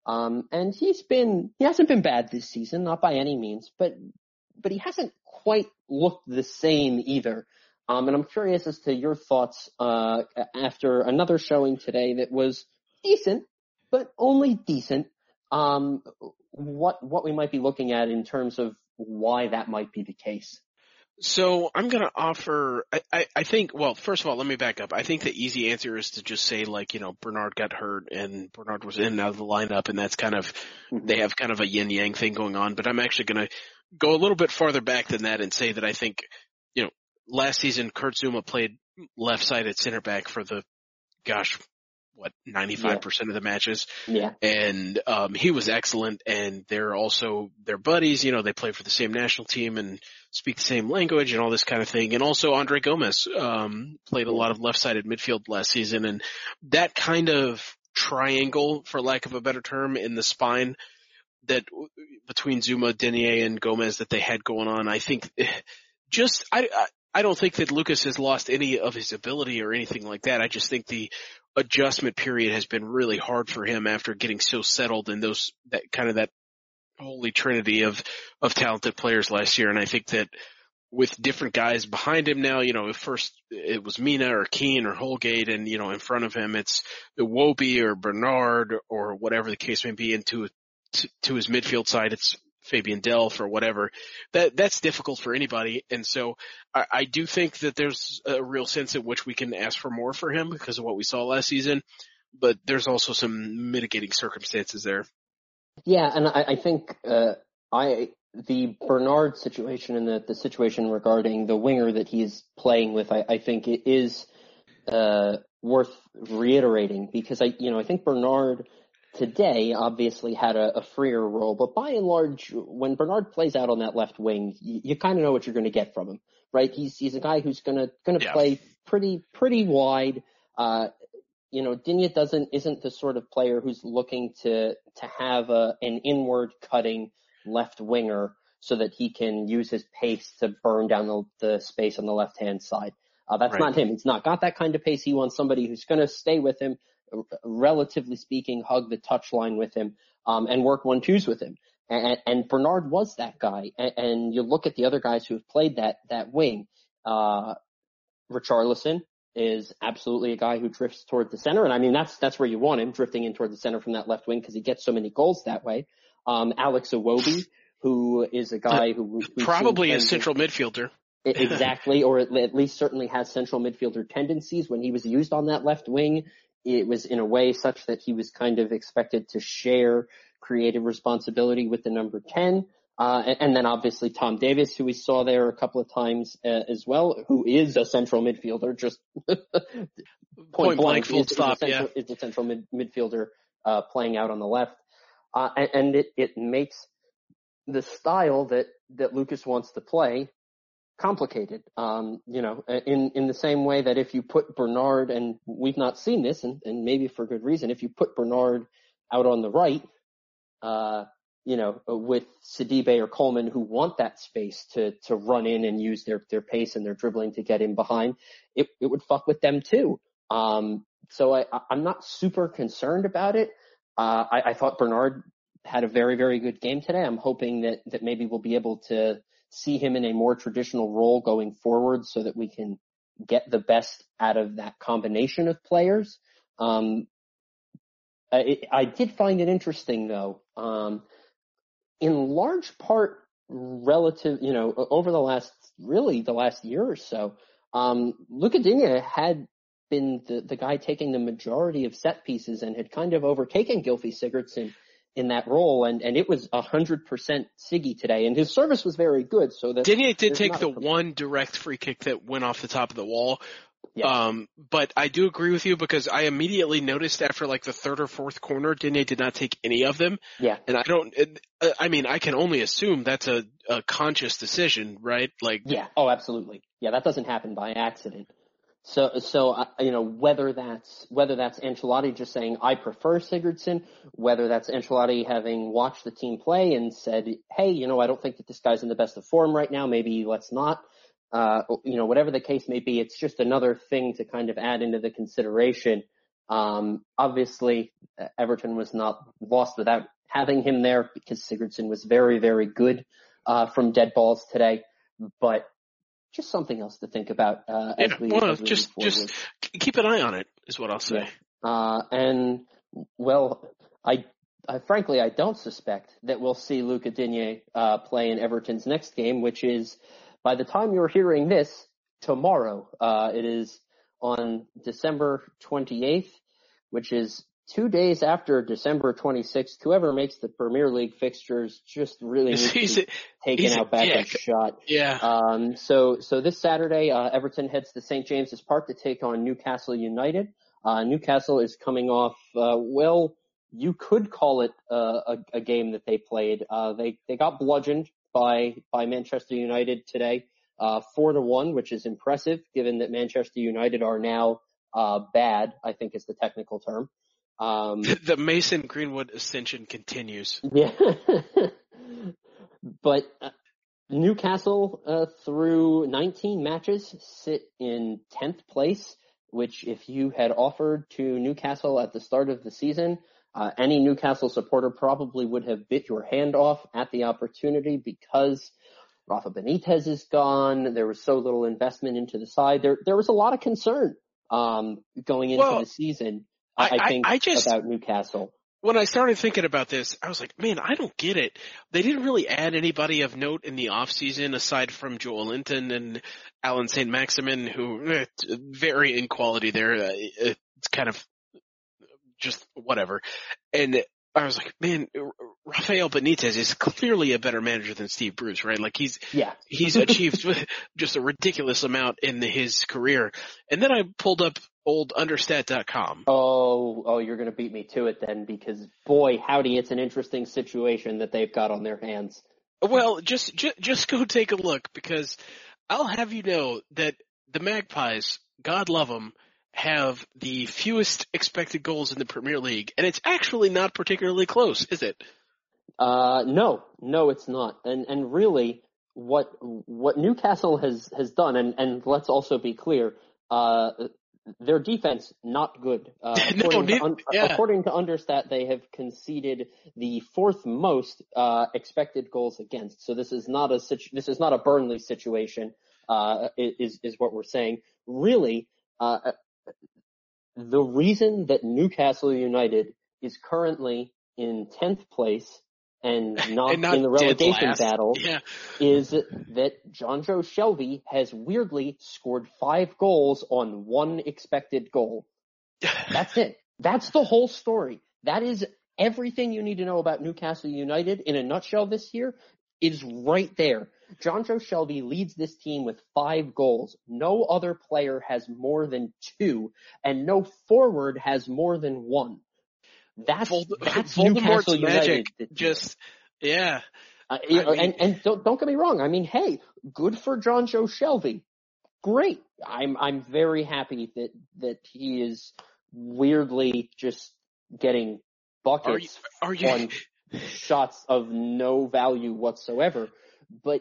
Speaker 1: Um, and he's been, he hasn't been bad this season, not by any means, but, but he hasn't quite looked the same either. Um, and I'm curious as to your thoughts, uh, after another showing today that was decent, but only decent. Um, what what we might be looking at in terms of why that might be the case.
Speaker 2: So I'm going to offer, I, I, I, think, well, first of all, let me back up. I think the easy answer is to just say like, you know, Bernard got hurt and Bernard was in and out of the lineup and that's kind of, mm-hmm. they have kind of a yin yang thing going on, but I'm actually going to go a little bit farther back than that and say that I think, you know, last season Kurt Zouma played left side at center back for the, gosh, what, 95% yeah. of the matches.
Speaker 1: Yeah.
Speaker 2: And, um, he was excellent and they're also, they're buddies, you know, they play for the same national team and speak the same language and all this kind of thing. And also Andre Gomes um, played a lot of left-sided midfield last season and that kind of triangle, for lack of a better term, in the spine that between Zouma, Digne and Gomes that they had going on, I think just, I, I don't think that Lucas has lost any of his ability or anything like that. I just think the adjustment period has been really hard for him after getting so settled in those that kind of that holy trinity of of talented players last year. And I think that with different guys behind him now, you know, at first it was Mina or Keane or Holgate, and you know, in front of him it's Iwobi or Bernard or whatever the case may be, and to to, to his midfield side it's Fabian Delph or whatever. That that's difficult for anybody, and so I, I do think that there's a real sense in which we can ask for more for him because of what we saw last season. But there's also some mitigating circumstances there.
Speaker 1: Yeah, and I, I think uh, I the Bernard situation and the, the situation regarding the winger that he's playing with, I, I think it is uh, worth reiterating because I, you know, I think Bernard today obviously had a, a, freer role, but by and large, when Bernard plays out on that left wing, you, you kind of know what you're going to get from him, right? He's he's a guy who's gonna gonna yeah. play pretty pretty wide. Uh, you know, Digne doesn't isn't the sort of player who's looking to to have a an inward cutting left winger so that he can use his pace to burn down the, the space on the left hand side. Uh, that's right. not him. He's not got that kind of pace. He wants somebody who's going to stay with him, relatively speaking, hug the touch line with him, um, and work one twos with him. And, and Bernard was that guy. And, and, you look at the other guys who have played that that wing. Uh, Richarlison is absolutely a guy who drifts toward the center, and I mean that's that's where you want him, drifting in toward the center from that left wing because he gets so many goals that way. Um, Alex Iwobi, who is a guy who,
Speaker 2: who probably a central midfielder.
Speaker 1: exactly, or at least certainly has central midfielder tendencies. When he was used on that left wing, it was in a way such that he was kind of expected to share creative responsibility with the number 10. Uh, and, and, then obviously Tom Davies, who we saw there a couple of times uh, as well, who is a central midfielder, just point,
Speaker 2: point, blank, full stop,
Speaker 1: is a central,
Speaker 2: yeah.
Speaker 1: is a central mid, midfielder uh, playing out on the left, uh, and, and, it it makes the style that that Lucas wants to play complicated. Um, you know, in in the same way that if you put Bernard, and we've not seen this, and, and maybe for good reason, if you put Bernard out on the right, uh, you know, with Sidibe or Coleman who want that space to to run in and use their their pace and their dribbling to get in behind, it it would fuck with them too. Um, so I I'm not super concerned about it. Uh, I, I thought Bernard had a very very good game today. I'm hoping that that maybe we'll be able to see him in a more traditional role going forward, so that we can get the best out of that combination of players. Um, I, I did find it interesting though. Um, in large part relative, you know, over the last, really the last year or so, um, Luca had been the, the guy taking the majority of set pieces and had kind of overtaken Gylfi Sigurdsson in that role, and, and it was a hundred percent Siggy today, and his service was very good. So that
Speaker 2: Digne did take the one direct free kick that went off the top of the wall, yeah. Um, but I do agree with you because I immediately noticed after like the third or fourth corner, Digne did not take any of them.
Speaker 1: Yeah.
Speaker 2: And I don't, uh, I mean, I can only assume that's a, a conscious decision, right? Like.
Speaker 1: Yeah. Oh, absolutely. Yeah. That doesn't happen by accident. So, so, uh, you know, whether that's, whether that's Ancelotti just saying, I prefer Sigurdsson, whether that's Ancelotti having watched the team play and said, hey, you know, I don't think that this guy's in the best of form right now. Maybe let's not uh, you know, whatever the case may be, it's just another thing to kind of add into the consideration. Um, obviously, Everton was not lost without having him there because Sigurdsson was very, very good uh, from dead balls today. But just something else to think about uh,
Speaker 2: yeah,
Speaker 1: as we,
Speaker 2: well,
Speaker 1: as we
Speaker 2: just just keep an eye on it is what I'll say.
Speaker 1: Yeah. Uh, and well, I, I frankly I don't suspect that we'll see Luca Digne uh, play in Everton's next game, which is by the time you're hearing this tomorrow. Uh, it is on December 28th, which is two days after December 26th. Whoever makes the Premier League fixtures just really needs
Speaker 2: He's
Speaker 1: to
Speaker 2: a-
Speaker 1: be taken out back and shot.
Speaker 2: Yeah.
Speaker 1: Um, so, so this Saturday, uh, Everton heads to St. James's Park to take on Newcastle United. Uh, Newcastle is coming off, uh, well, you could call it uh, a, a game that they played. Uh, they they got bludgeoned by by Manchester United today, uh, four to one, which is impressive given that Manchester United are now uh, bad. I think is the technical term. Um,
Speaker 2: the Mason Greenwood ascension continues.
Speaker 1: yeah. but uh, Newcastle, uh, through 19 matches, sit in 10th place, which if you had offered to Newcastle at the start of the season, uh, any Newcastle supporter probably would have bit your hand off at the opportunity because Rafa Benitez is gone. There was so little investment into the side. There, there was a lot of concern, um, going into
Speaker 2: Well,
Speaker 1: the season. I,
Speaker 2: I-
Speaker 1: think
Speaker 2: I just-
Speaker 1: about Newcastle.
Speaker 2: When I started thinking about this, I was like, man, I don't get it. They didn't really add anybody of note in the off season aside from Joelinton and Allan Saint-Maximin, who eh, very in quality there. Uh, It's kind of just whatever. And I was like, man, uh, Rafael Benitez is clearly a better manager than Steve Bruce, right? Like he's
Speaker 1: Yeah.
Speaker 2: he's achieved just a ridiculous amount in his career. And then I pulled up old understat.com.
Speaker 1: Oh, oh, you're going to beat me to it then because boy, howdy, it's an interesting situation that they've got on their hands.
Speaker 2: Well, just, just just go take a look because I'll have you know that the Magpies, God love them, have the fewest expected goals in the Premier League, and it's actually not particularly close, is it?
Speaker 1: Uh, no, no, it's not. And, and really what, what Newcastle has, has done, and, and let's also be clear, uh, their defense not good. Uh,
Speaker 2: No,
Speaker 1: according,
Speaker 2: neith-
Speaker 1: to un-
Speaker 2: yeah.
Speaker 1: according to Understat, they have conceded the fourth most uh, expected goals against. So this is not a situ- this is not a Burnley situation. Uh, is is what we're saying. Really, uh, the reason that Newcastle United is currently in tenth place and not,
Speaker 2: and not
Speaker 1: in the relegation battle
Speaker 2: Yeah.
Speaker 1: is that Jonjo Shelvey has weirdly scored five goals on one expected goal. That's it. That's the whole story. That is everything you need to know about Newcastle United in a nutshell this year is right there. Jonjo Shelvey leads this team with five goals. No other player has more than two, and no forward has more than one. That's,
Speaker 2: Vold-
Speaker 1: that's
Speaker 2: Voldemort's
Speaker 1: Newcastle
Speaker 2: magic
Speaker 1: United.
Speaker 2: just, yeah.
Speaker 1: Uh, you
Speaker 2: I
Speaker 1: know,
Speaker 2: mean-
Speaker 1: and and don't, don't get me wrong. I mean, hey, good for Jonjo Shelvey. Great. I'm I'm very happy that that he is weirdly just getting
Speaker 2: Are you,
Speaker 1: buckets
Speaker 2: are you,
Speaker 1: on shots of no value whatsoever. But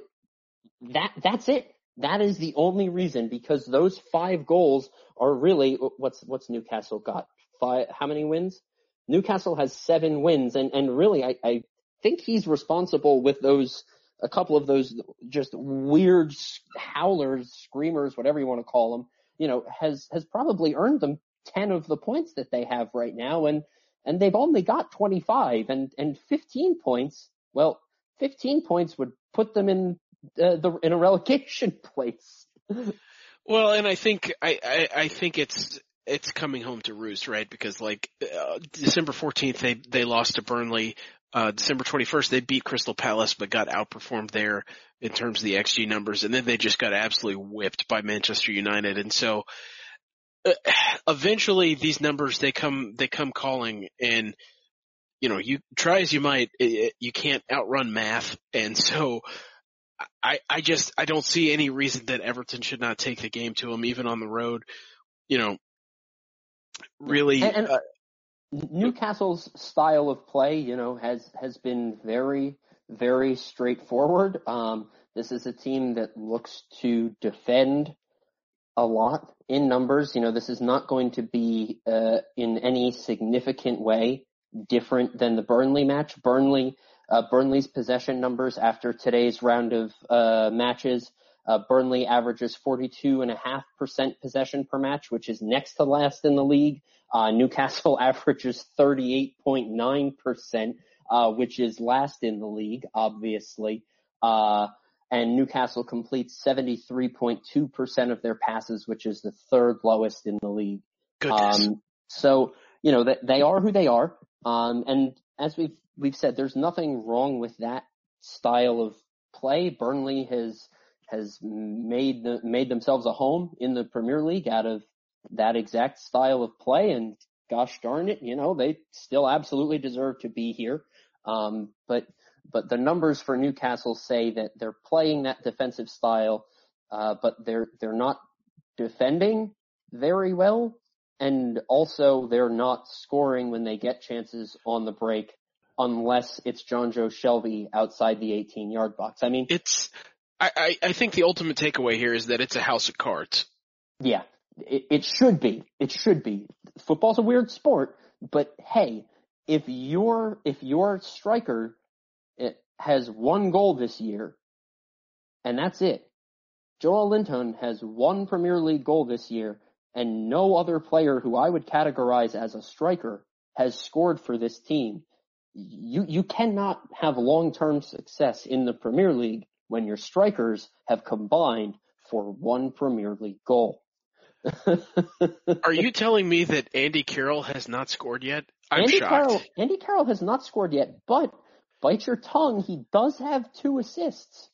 Speaker 1: that that's it. That is the only reason because those five goals are really what's what's Newcastle got five. How many wins? Newcastle has seven wins, and and really, I I think he's responsible with those a couple of those just weird howlers, screamers, whatever you want to call them. You know, has has probably earned them ten of the points that they have right now, and and they've only got 25 and and 15 points. Well, 15 points would put them in uh, the in a relegation place.
Speaker 2: Well, and I think I, I I think it's it's coming home to roost, right? Because like uh, December fourteenth, they they lost to Burnley. Uh, December twenty first, they beat Crystal Palace, but got outperformed there in terms of the xG numbers, and then they just got absolutely whipped by Manchester United. And so, uh, eventually, these numbers they come they come calling, and you know, you try as you might, it, you can't outrun math, and so. I, I just I don't see any reason that Everton should not take the game to them even on the road. You know, really.
Speaker 1: And, and
Speaker 2: uh,
Speaker 1: Newcastle's style of play, you know, has has been very very straightforward. Um, this is a team that looks to defend a lot in numbers. You know, this is not going to be uh, in any significant way different than the Burnley match. Burnley, uh, Burnley's possession numbers after today's round of uh, matches Uh, Burnley averages 42.5% possession per match, which is next to last in the league. Uh, Newcastle averages 38.9%, uh, which is last in the league, obviously. Uh, and Newcastle completes 73.2% of their passes, which is the third lowest in the league.
Speaker 2: Goodness. Um,
Speaker 1: so, you know, that they are who they are. Um, and as we've, we've said, there's nothing wrong with that style of play. Burnley has, has made the, made themselves a home in the Premier League out of that exact style of play. And gosh darn it, you know, they still absolutely deserve to be here. Um, but, but the numbers for Newcastle say that they're playing that defensive style, uh, but they're, they're not defending very well. And also they're not scoring when they get chances on the break unless it's Jonjo Shelvey outside the 18 yard box. I mean,
Speaker 2: it's, I, I think the ultimate takeaway here is that it's a house of cards.
Speaker 1: Yeah, it, it should be. It should be. Football's a weird sport, but hey, if your if your striker eh, has one goal this year, and that's it. Joelinton has one Premier League goal this year, and no other player who I would categorize as a striker has scored for this team. You you cannot have long term success in the Premier League when your strikers have combined for one Premier League goal.
Speaker 2: Are you telling me that Andy Carroll has not scored yet? I'm
Speaker 1: Andy
Speaker 2: shocked.
Speaker 1: Carroll, Andy Carroll has not scored yet, but bite your tongue, he does have two assists.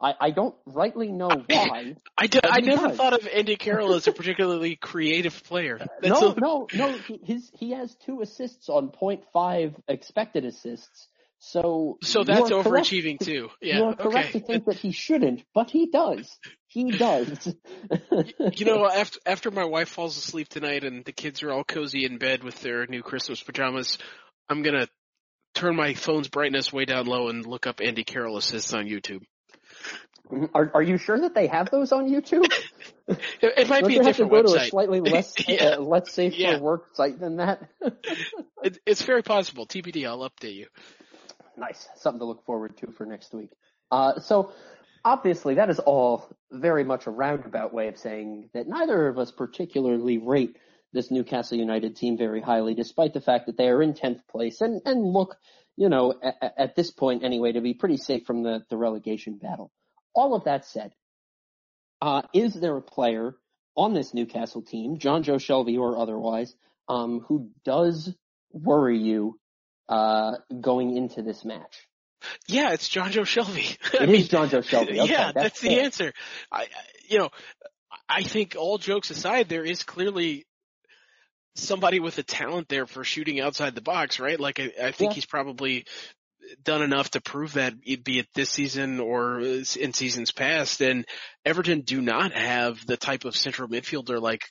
Speaker 1: I, I don't rightly know why.
Speaker 2: I, d- I never does. thought of Andy Carroll as a particularly creative player.
Speaker 1: That's no, a... no, no. He, his he has two assists on 0.5 expected assists. So
Speaker 2: so that's overachieving too. Yeah,
Speaker 1: you're correct
Speaker 2: okay.
Speaker 1: to think that he shouldn't, but he does. He does.
Speaker 2: you know, after after my wife falls asleep tonight and the kids are all cozy in bed with their new Christmas pajamas, I'm gonna turn my phone's brightness way down low and look up Andy Carroll assists on YouTube.
Speaker 1: Are Are you sure that they have those on YouTube?
Speaker 2: it might
Speaker 1: Don't
Speaker 2: be
Speaker 1: a
Speaker 2: different
Speaker 1: have to
Speaker 2: website.
Speaker 1: go to a slightly less yeah. uh, less safe yeah. for work site than that.
Speaker 2: it, it's very possible. TBD. I'll update you.
Speaker 1: Nice. Something to look forward to for next week. Uh, so obviously that is all very much a roundabout way of saying that neither of us particularly rate this Newcastle United team very highly, despite the fact that they are in 10th place and, and look, you know, at, at this point anyway, to be pretty safe from the, the relegation battle. All of that said, uh, is there a player on this Newcastle team, Jonjo Shelvey or otherwise, um, who does worry you uh, going into this match?
Speaker 2: Yeah, it's Jonjo Shelvey.
Speaker 1: It is Jonjo Shelvey. Okay,
Speaker 2: yeah,
Speaker 1: that's,
Speaker 2: that's the answer. I, you know, I think all jokes aside, there is clearly somebody with a talent there for shooting outside the box, right? Like I, I think yeah. he's probably done enough to prove that, be it this season or in seasons past. And Everton do not have the type of central midfielder like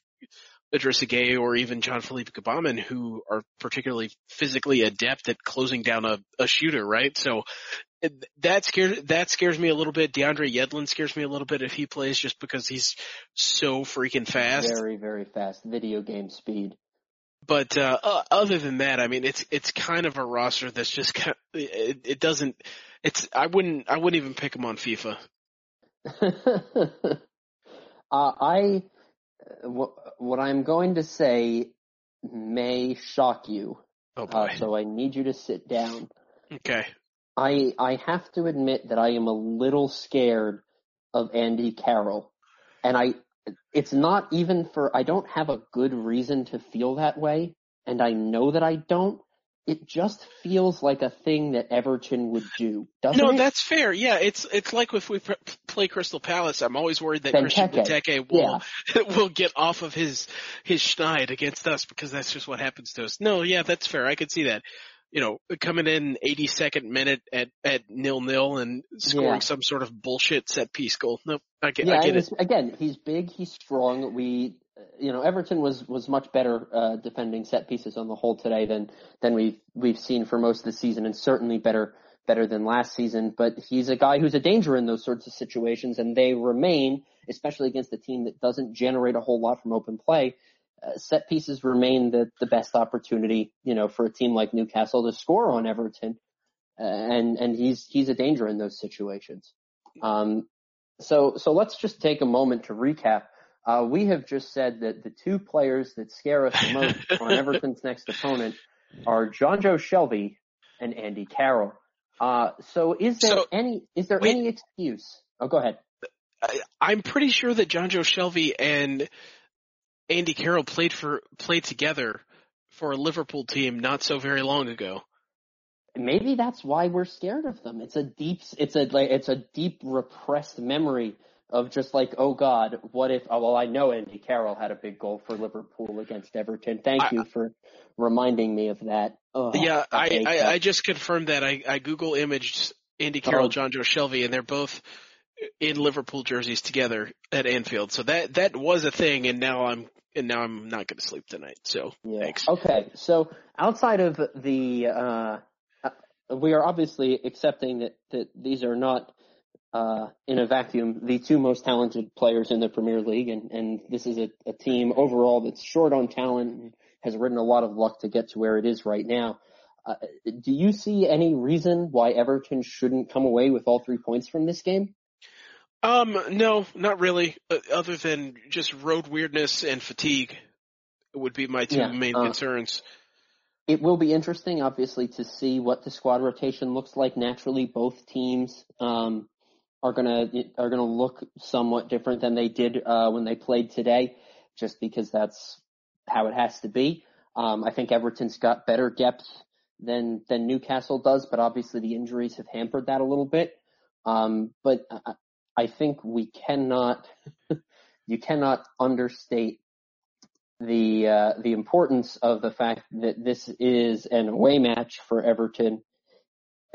Speaker 2: Idrissa Gueye or even Jean-Philippe Gbamin who are particularly physically adept at closing down a, a shooter, right? So that scares that scares me a little bit. DeAndre Yedlin scares me a little bit if he plays just because he's so freaking fast.
Speaker 1: Very, very fast. Video game speed.
Speaker 2: But uh, uh, other than that, I mean, it's it's kind of a roster that's just kind of, it, it doesn't. It's I wouldn't I wouldn't even pick him on FIFA.
Speaker 1: uh, I what, what I'm going to say may shock you.
Speaker 2: Oh boy.
Speaker 1: Uh, so I need you to sit down.
Speaker 2: Okay.
Speaker 1: I I have to admit that I am a little scared of Andy Carroll, and I it's not even for I don't have a good reason to feel that way, and I know that I don't. It just feels like a thing that Everton would do, doesn't
Speaker 2: no,
Speaker 1: it?
Speaker 2: that's fair. Yeah, it's it's like if we play Crystal Palace, I'm always worried that Christian Benteke will yeah. will get off of his his schneid against us because that's just what happens to us. No, yeah, that's fair. I could see that you know, coming in 82nd minute at, at nil nil and scoring yeah. some sort of bullshit set piece goal. No, I get,
Speaker 1: yeah,
Speaker 2: I get it.
Speaker 1: Again, he's big, he's strong. We, you know, Everton was, was much better, uh, defending set pieces on the whole today than, than we've, we've seen for most of the season and certainly better, better than last season. But he's a guy who's a danger in those sorts of situations and they remain, especially against a team that doesn't generate a whole lot from open play set pieces remain the, the best opportunity, you know, for a team like Newcastle to score on Everton. Uh, and, and he's, he's a danger in those situations. Um, So, so let's just take a moment to recap. Uh, we have just said that the two players that scare us the most on Everton's next opponent are Jonjo Shelvey and Andy Carroll. Uh, so is there so, any, is there wait, any excuse? Oh, go ahead.
Speaker 2: I, am pretty sure that Jonjo Shelvey and Andy Carroll played for, played together for a Liverpool team not so very long ago
Speaker 1: maybe that's why we're scared of them. It's a deep, it's a like, it's a deep repressed memory of just like, oh God, what if? Oh, well, I know Andy Carroll had a big goal for Liverpool against Everton. Thank I, you for reminding me of that.
Speaker 2: Oh, yeah, I, I, I, just confirmed that. I, I Google imaged Andy Carroll, oh. Jonjo Shelvey, and they're both in Liverpool jerseys together at Anfield. So that that was a thing, and now I'm and now I'm not going to sleep tonight. So yeah. thanks.
Speaker 1: Okay, so outside of the uh, we are obviously accepting that, that these are not uh, in a vacuum the two most talented players in the Premier League, and, and this is a, a team overall that's short on talent and has ridden a lot of luck to get to where it is right now. Uh, do you see any reason why Everton shouldn't come away with all three points from this game?
Speaker 2: Um, no, not really. Uh, other than just road weirdness and fatigue would be my two yeah, main uh, concerns
Speaker 1: it will be interesting, obviously, to see what the squad rotation looks like. Naturally, both teams um, are gonna are gonna look somewhat different than they did uh, when they played today, just because that's how it has to be. Um, I think Everton's got better depth than than Newcastle does, but obviously the injuries have hampered that a little bit. Um, but I, I think we cannot you cannot understate the uh, the importance of the fact that this is an away match for Everton.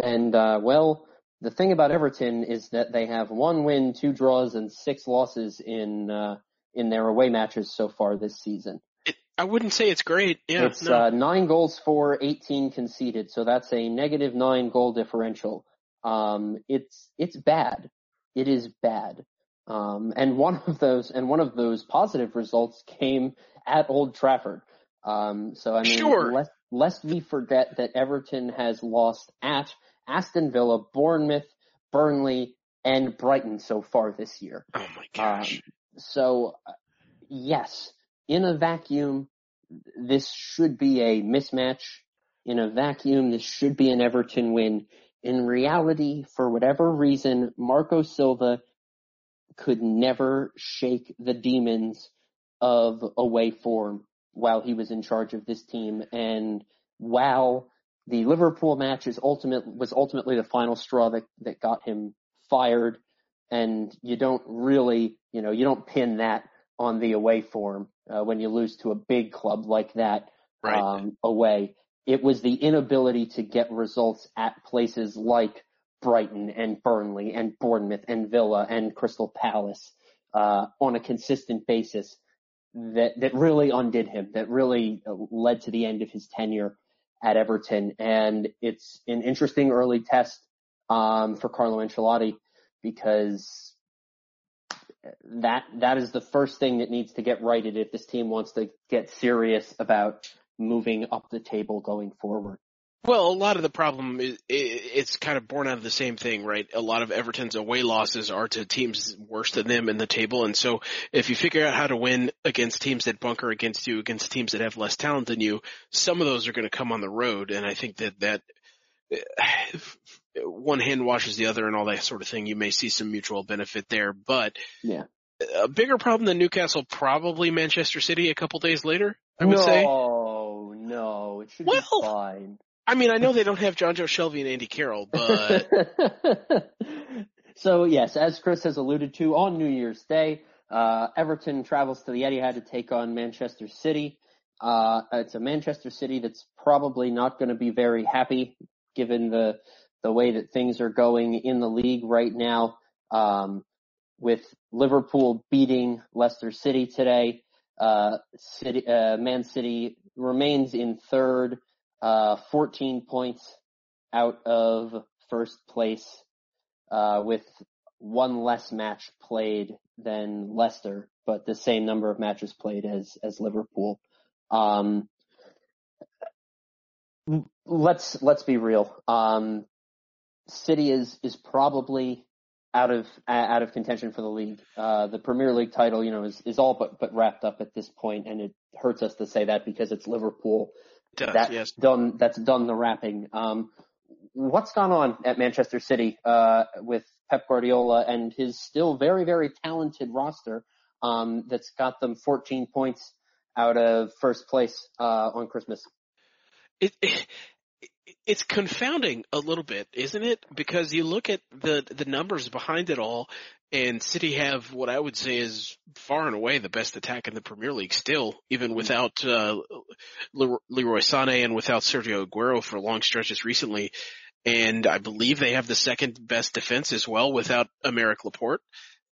Speaker 1: And uh, well, the thing about Everton is that they have one win, two draws, and six losses in uh, in their away matches so far this season.
Speaker 2: It, I wouldn't say it's great. Yeah,
Speaker 1: it's no. Uh, nine goals for, 18 conceded, so that's a negative nine goal differential. Um, it's it's bad. It is bad. Um, and one of those and one of those positive results came at Old Trafford. Um, so I mean,
Speaker 2: sure.
Speaker 1: lest, lest we forget that Everton has lost at Aston Villa, Bournemouth, Burnley, and Brighton so far this year.
Speaker 2: Oh my gosh. Um,
Speaker 1: so uh, yes, in a vacuum, this should be a mismatch. In a vacuum, this should be an Everton win. In reality, for whatever reason, Marco Silva could never shake the demons of away form while he was in charge of this team. And while the Liverpool match is ultimate was ultimately the final straw that, that got him fired, and you don't really, you know, you don't pin that on the away form uh, when you lose to a big club like that
Speaker 2: right.
Speaker 1: um, away. It was the inability to get results at places like Brighton and Burnley and Bournemouth and Villa and Crystal Palace uh, on a consistent basis that that really undid him, that really led to the end of his tenure at Everton. And it's an interesting early test um, for Carlo Ancelotti because that that is the first thing that needs to get righted if this team wants to get serious about moving up the table going forward.
Speaker 2: Well, a lot of the problem is it's kind of born out of the same thing, right? A lot of Everton's away losses are to teams worse than them in the table, and so if you figure out how to win against teams that bunker against you, against teams that have less talent than you, some of those are going to come on the road, and I think that that one hand washes the other and all that sort of thing. You may see some mutual benefit there, but
Speaker 1: yeah.
Speaker 2: A bigger problem than Newcastle, probably Manchester City a couple days later, I would no, say.
Speaker 1: No, it should well, be fine.
Speaker 2: I mean, I know they don't have Jonjo Shelvey and Andy Carroll, but.
Speaker 1: so yes, as Chris has alluded to, on New Year's Day, uh, Everton travels to the Etihad to take on Manchester City. Uh, it's a Manchester City that's probably not going to be very happy given the the way that things are going in the league right now. Um, with Liverpool beating Leicester City today, uh, City, uh, Man City remains in third uh, 14 points out of first place, uh, with one less match played than Leicester, but the same number of matches played as, as Liverpool. Um, let's, let's be real. Um, City is, is probably out of out of contention for the league. Uh, the Premier League title, you know, is, is all but but wrapped up at this point, and it hurts us to say that because it's Liverpool.
Speaker 2: Does,
Speaker 1: that's
Speaker 2: yes.
Speaker 1: done. That's done the wrapping. Um, what's gone on at Manchester City uh, with Pep Guardiola and his still very very talented roster um, that's got them 14 points out of first place uh, on Christmas.
Speaker 2: It, it it's confounding a little bit, isn't it? Because you look at the the numbers behind it all, and City have what I would say is far and away the best attack in the Premier League still, even without uh, Leroy Sané and without Sergio Aguero for long stretches recently. And I believe they have the second best defense as well without Aymeric Laporte.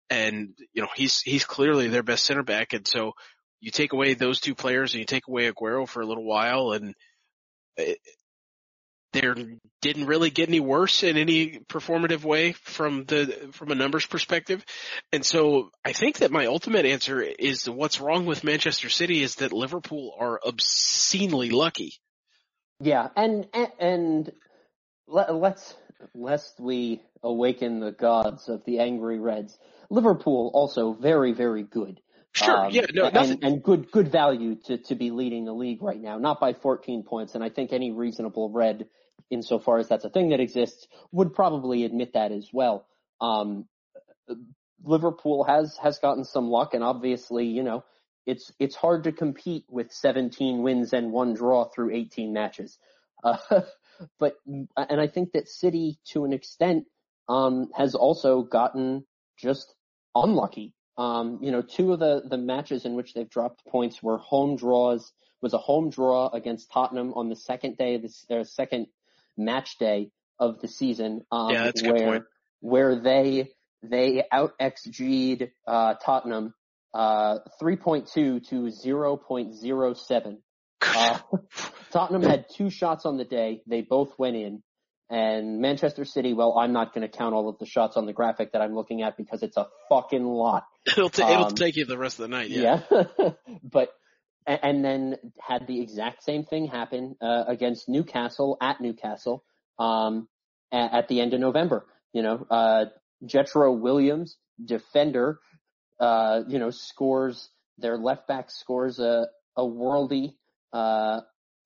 Speaker 2: And, you know, he's, he's clearly their best center back. And so you take away those two players and you take away Aguero for a little while and it, there didn't really get any worse in any performative way from the from a numbers perspective. And so I think that my ultimate answer is what's wrong with Manchester City is that Liverpool are obscenely lucky.
Speaker 1: Yeah, and and, and let, let's lest we awaken the gods of the angry Reds. Liverpool also very very good.
Speaker 2: Sure. Um, yeah. No.
Speaker 1: And, and, good good value to to be leading the league right now, not by 14 points. And I think any reasonable red, insofar as that's a thing that exists, would probably admit that as well. Um, Liverpool has has gotten some luck, and obviously, you know, it's it's hard to compete with 17 wins and one draw through 18 matches. Uh, but and I think that City, to an extent, um, has also gotten just unlucky um, you know, two of the, the matches in which they've dropped points were home draws, was a home draw against Tottenham on the second day of the, their second match day of the season.
Speaker 2: Um, yeah, that's
Speaker 1: where,
Speaker 2: good point.
Speaker 1: Where they, they out XG'd, uh, Tottenham, uh, 3.2 to 0.07. Uh, Tottenham had two shots on the day. They both went in. And Manchester City, well, I'm not going to count all of the shots on the graphic that I'm looking at because it's a fucking lot.
Speaker 2: It'll, t- it'll um, take you the rest of the night. Yeah.
Speaker 1: yeah. but, and then had the exact same thing happen, uh, against Newcastle at Newcastle, um, at, at, the end of November. You know, uh, Jetro Willems, defender, uh, you know, scores, their left back scores a, a worldy, uh,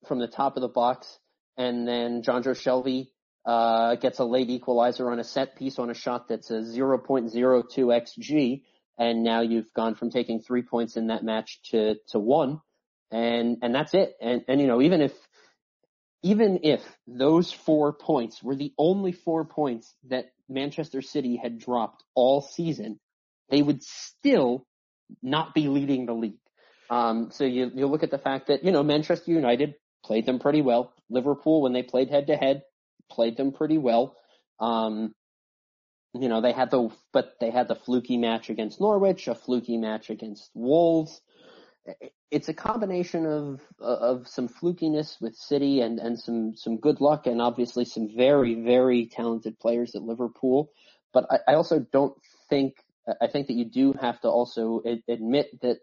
Speaker 1: from the top of the box. And then Jonjo Shelvey uh, gets a late equalizer on a set piece on a shot that's a 0.02 xg, and now you've gone from taking three points in that match to to one, and and that's it. And and you know even if even if those four points were the only four points that Manchester City had dropped all season, they would still not be leading the league. Um, so you you look at the fact that you know Manchester United played them pretty well. Liverpool, when they played head to head, played them pretty well. Um, you know, they had the, but they had the fluky match against Norwich, a fluky match against Wolves. It's a combination of, of some flukiness with City and, and some, some good luck and obviously some very, very talented players at Liverpool. But I, I also don't think, I think that you do have to also admit that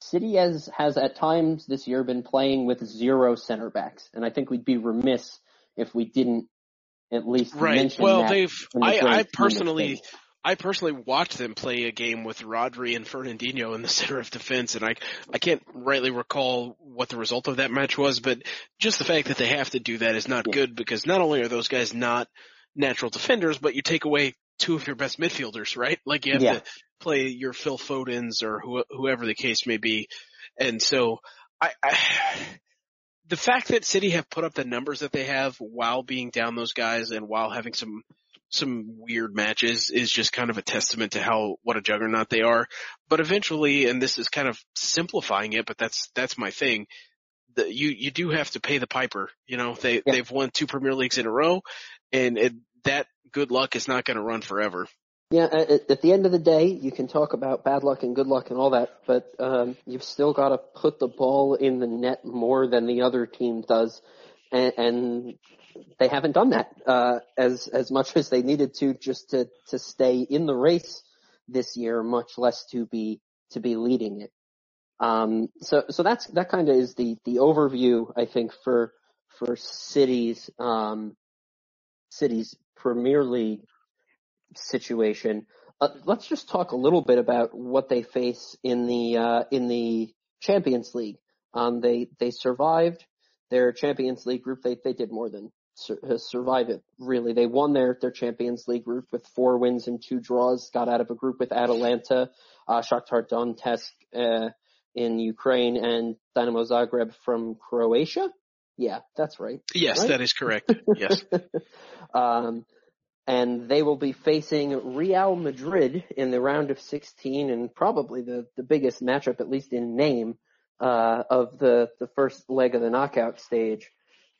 Speaker 1: City has, has at times this year been playing with zero center backs. And I think we'd be remiss if we didn't at least
Speaker 2: right.
Speaker 1: mention
Speaker 2: well,
Speaker 1: that.
Speaker 2: they've. I, I personally. I personally watched them play a game with Rodri and Fernandinho in the center of defense, and I I can't rightly recall what the result of that match was, but just the fact that they have to do that is not good because not only are those guys not natural defenders, but you take away two of your best midfielders, right? Like you have yeah. to play your Phil Fodens or wh- whoever the case may be, and so I, I the fact that City have put up the numbers that they have while being down those guys and while having some some weird matches is just kind of a testament to how what a juggernaut they are. But eventually, and this is kind of simplifying it, but that's that's my thing. The, you you do have to pay the piper. You know they yeah. they've won two Premier Leagues in a row, and it, that good luck is not going to run forever.
Speaker 1: Yeah, at, at, the end of the day, you can talk about bad luck and good luck and all that, but um, you've still got to put the ball in the net more than the other team does, and, and they haven't done that uh, as as much as they needed to just to to stay in the race this year, much less to be to be leading it. Um, so so that's that kind of is the the overview I think for for cities um, cities Premier League situation. Uh, let's just talk a little bit about what they face in the uh, in the Champions League. Um, they they survived their Champions League group. They they did more than sur- uh, survive it. Really, they won their their Champions League group with four wins and two draws. Got out of a group with Atalanta, uh, Shakhtar Donetsk uh, in Ukraine, and Dynamo Zagreb from Croatia. Yeah, that's right.
Speaker 2: Yes,
Speaker 1: right?
Speaker 2: that is correct. Yes.
Speaker 1: um, and they will be facing Real Madrid in the round of 16 and probably the, the biggest matchup, at least in name, uh, of the, the first leg of the knockout stage.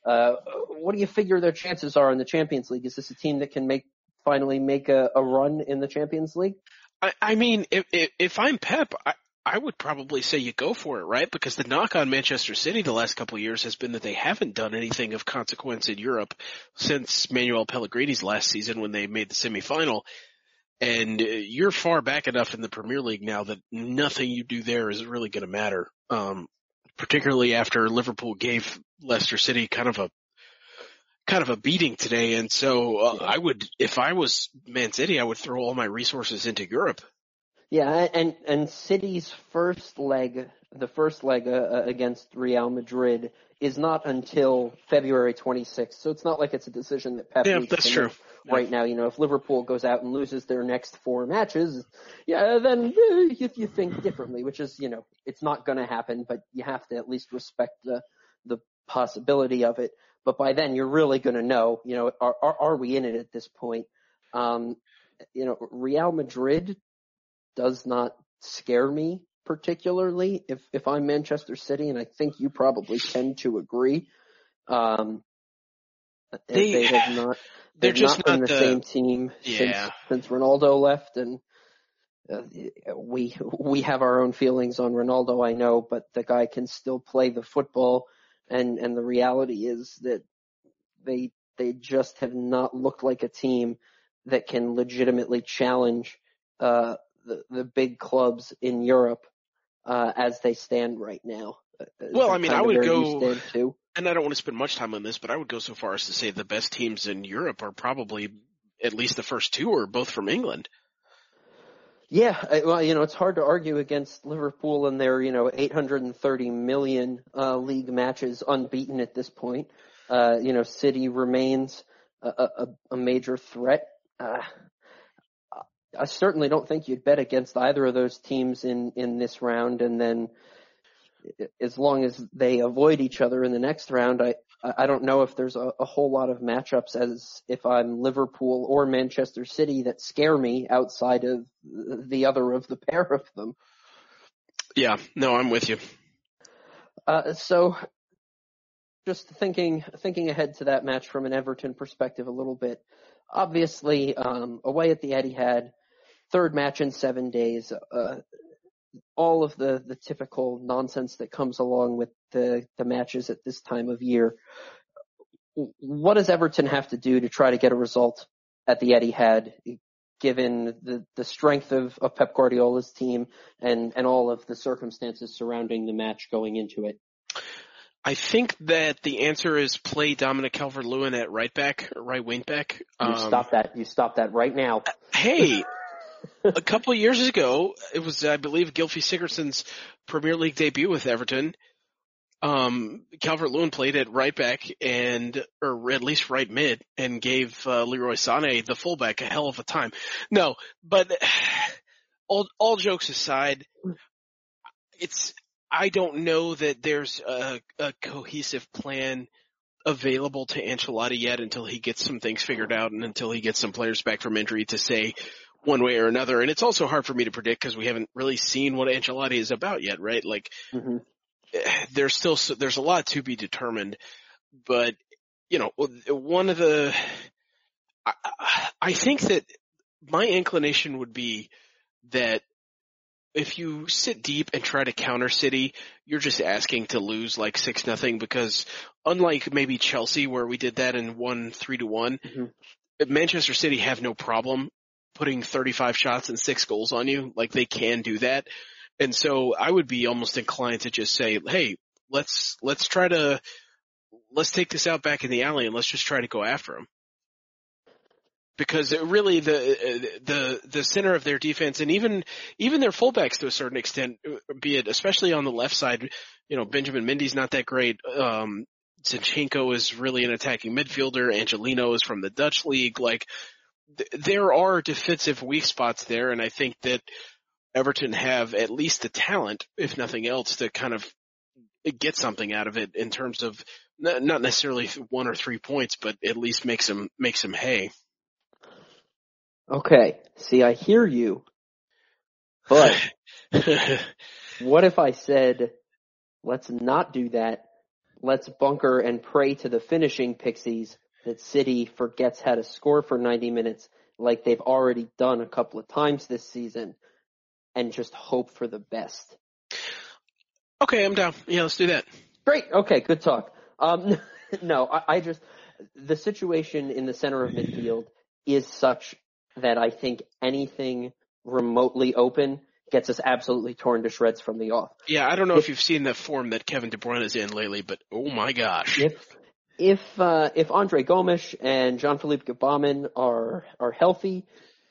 Speaker 1: Uh, what do you figure their chances are in the Champions League? Is this a team that can make, finally make a, a run in the Champions League?
Speaker 2: I, I mean, if, if, if I'm Pep, I, I would probably say you go for it, right? Because the knock on Manchester City the last couple of years has been that they haven't done anything of consequence in Europe since Manuel Pellegrini's last season when they made the semifinal. And uh, you're far back enough in the Premier League now that nothing you do there is really going to matter. Um, particularly after Liverpool gave Leicester City kind of a kind of a beating today. And so uh, I would, if I was Man City, I would throw all my resources into Europe.
Speaker 1: Yeah, and and City's first leg, the first leg uh, against Real Madrid, is not until February 26th. So it's not like it's a decision that Pep
Speaker 2: yeah,
Speaker 1: needs
Speaker 2: that's
Speaker 1: to
Speaker 2: true.
Speaker 1: make right now. You know, if Liverpool goes out and loses their next four matches, yeah, then uh, you, you think differently. Which is, you know, it's not going to happen, but you have to at least respect the the possibility of it. But by then, you're really going to know. You know, are, are are we in it at this point? Um, you know, Real Madrid does not scare me particularly if if I'm Manchester City, and I think you probably tend to agree. Um,
Speaker 2: They-
Speaker 1: they have not.
Speaker 2: they're just
Speaker 1: not been the,
Speaker 2: the-
Speaker 1: same team
Speaker 2: Yeah.
Speaker 1: since since Ronaldo left, and uh, we we have our own feelings on Ronaldo, I know, but the guy can still play the football, and and the reality is that they they just have not looked like a team that can legitimately challenge uh, the the big clubs in Europe uh, as they stand right now. Uh,
Speaker 2: Well, I mean, I would go-
Speaker 1: you stand too.
Speaker 2: and I don't want to spend much time on this, but I would go so far as to say the best teams in Europe are probably at least the first two are both from England.
Speaker 1: Yeah, well, you know, it's hard to argue against Liverpool and their, you know, 830 million uh, league matches unbeaten at this point. Uh, you know, City remains a, a, a major threat. Uh, I certainly don't think you'd bet against either of those teams in in this round, and then as long as they avoid each other in the next round, I I don't know if there's a, a whole lot of matchups as if I'm Liverpool or Manchester City that scare me outside of the other of the pair of them.
Speaker 2: Yeah, no, I'm with you.
Speaker 1: Uh, so just thinking thinking ahead to that match from an Everton perspective a little bit. Obviously, um, away at the Etihad, third match in seven days. Uh, all of the the typical nonsense that comes along with the the matches at this time of year. What does Everton have to do to try to get a result at the Etihad, given the the strength of, of Pep Guardiola's team and and all of the circumstances surrounding the match going into it?
Speaker 2: I think that the answer is play Dominic Calvert-Lewin at right back, right wing back.
Speaker 1: You
Speaker 2: Um,
Speaker 1: stop that. You stop that right now.
Speaker 2: Hey, a couple of years ago, it was, I believe, Gylfi Sigurdsson's Premier League debut with Everton. Um, Calvert-Lewin played at right back and, or at least right mid and gave, uh, Leroy Sané, the fullback, a hell of a time. No, but all, all jokes aside, it's, I don't know that there's a, a cohesive plan available to Ancelotti yet until he gets some things figured out and until he gets some players back from injury to say one way or another. And it's also hard for me to predict because we haven't really seen what Ancelotti is about yet, right? Like
Speaker 1: hmm
Speaker 2: there's still there's a lot to be determined, but you know one of the I, I think that my inclination would be that if you sit deep and try to counter City, you're just asking to lose like six nothing because unlike maybe Chelsea where we did that and won three to one,
Speaker 1: Mhm.
Speaker 2: Manchester City have no problem putting 35 shots and six goals on you. Like they can do that. And so I would be almost inclined to just say, Hey, let's, let's try to, let's take this out back in the alley and let's just try to go after them. because really the the the center of their defense and even even their fullbacks to a certain extent, be it especially on the left side, you know Benjamin Mendy's not that great. Um, Zinchenko is really an attacking midfielder. Angelino is from the Dutch league. Like th- there are defensive weak spots there, and I think that Everton have at least the talent, if nothing else, to kind of get something out of it in terms of not necessarily one or three points, but at least make some make some hay.
Speaker 1: Okay. See, I hear you. But what if I said, let's not do that. Let's bunker and pray to the finishing pixies that City forgets how to score for 90 minutes like they've already done a couple of times this season and just hope for the best.
Speaker 2: Okay, I'm down. Yeah, let's do that.
Speaker 1: Great. Okay, good talk. Um, no, I, I just, the situation in the center of midfield is such that I think anything remotely open gets us absolutely torn to shreds from the off.
Speaker 2: Yeah, I don't know if, if you've seen the form that Kevin De Bruyne is in lately, but oh my gosh.
Speaker 1: If if uh, if Andre Gomes and Jean-Philippe Gbamin are are healthy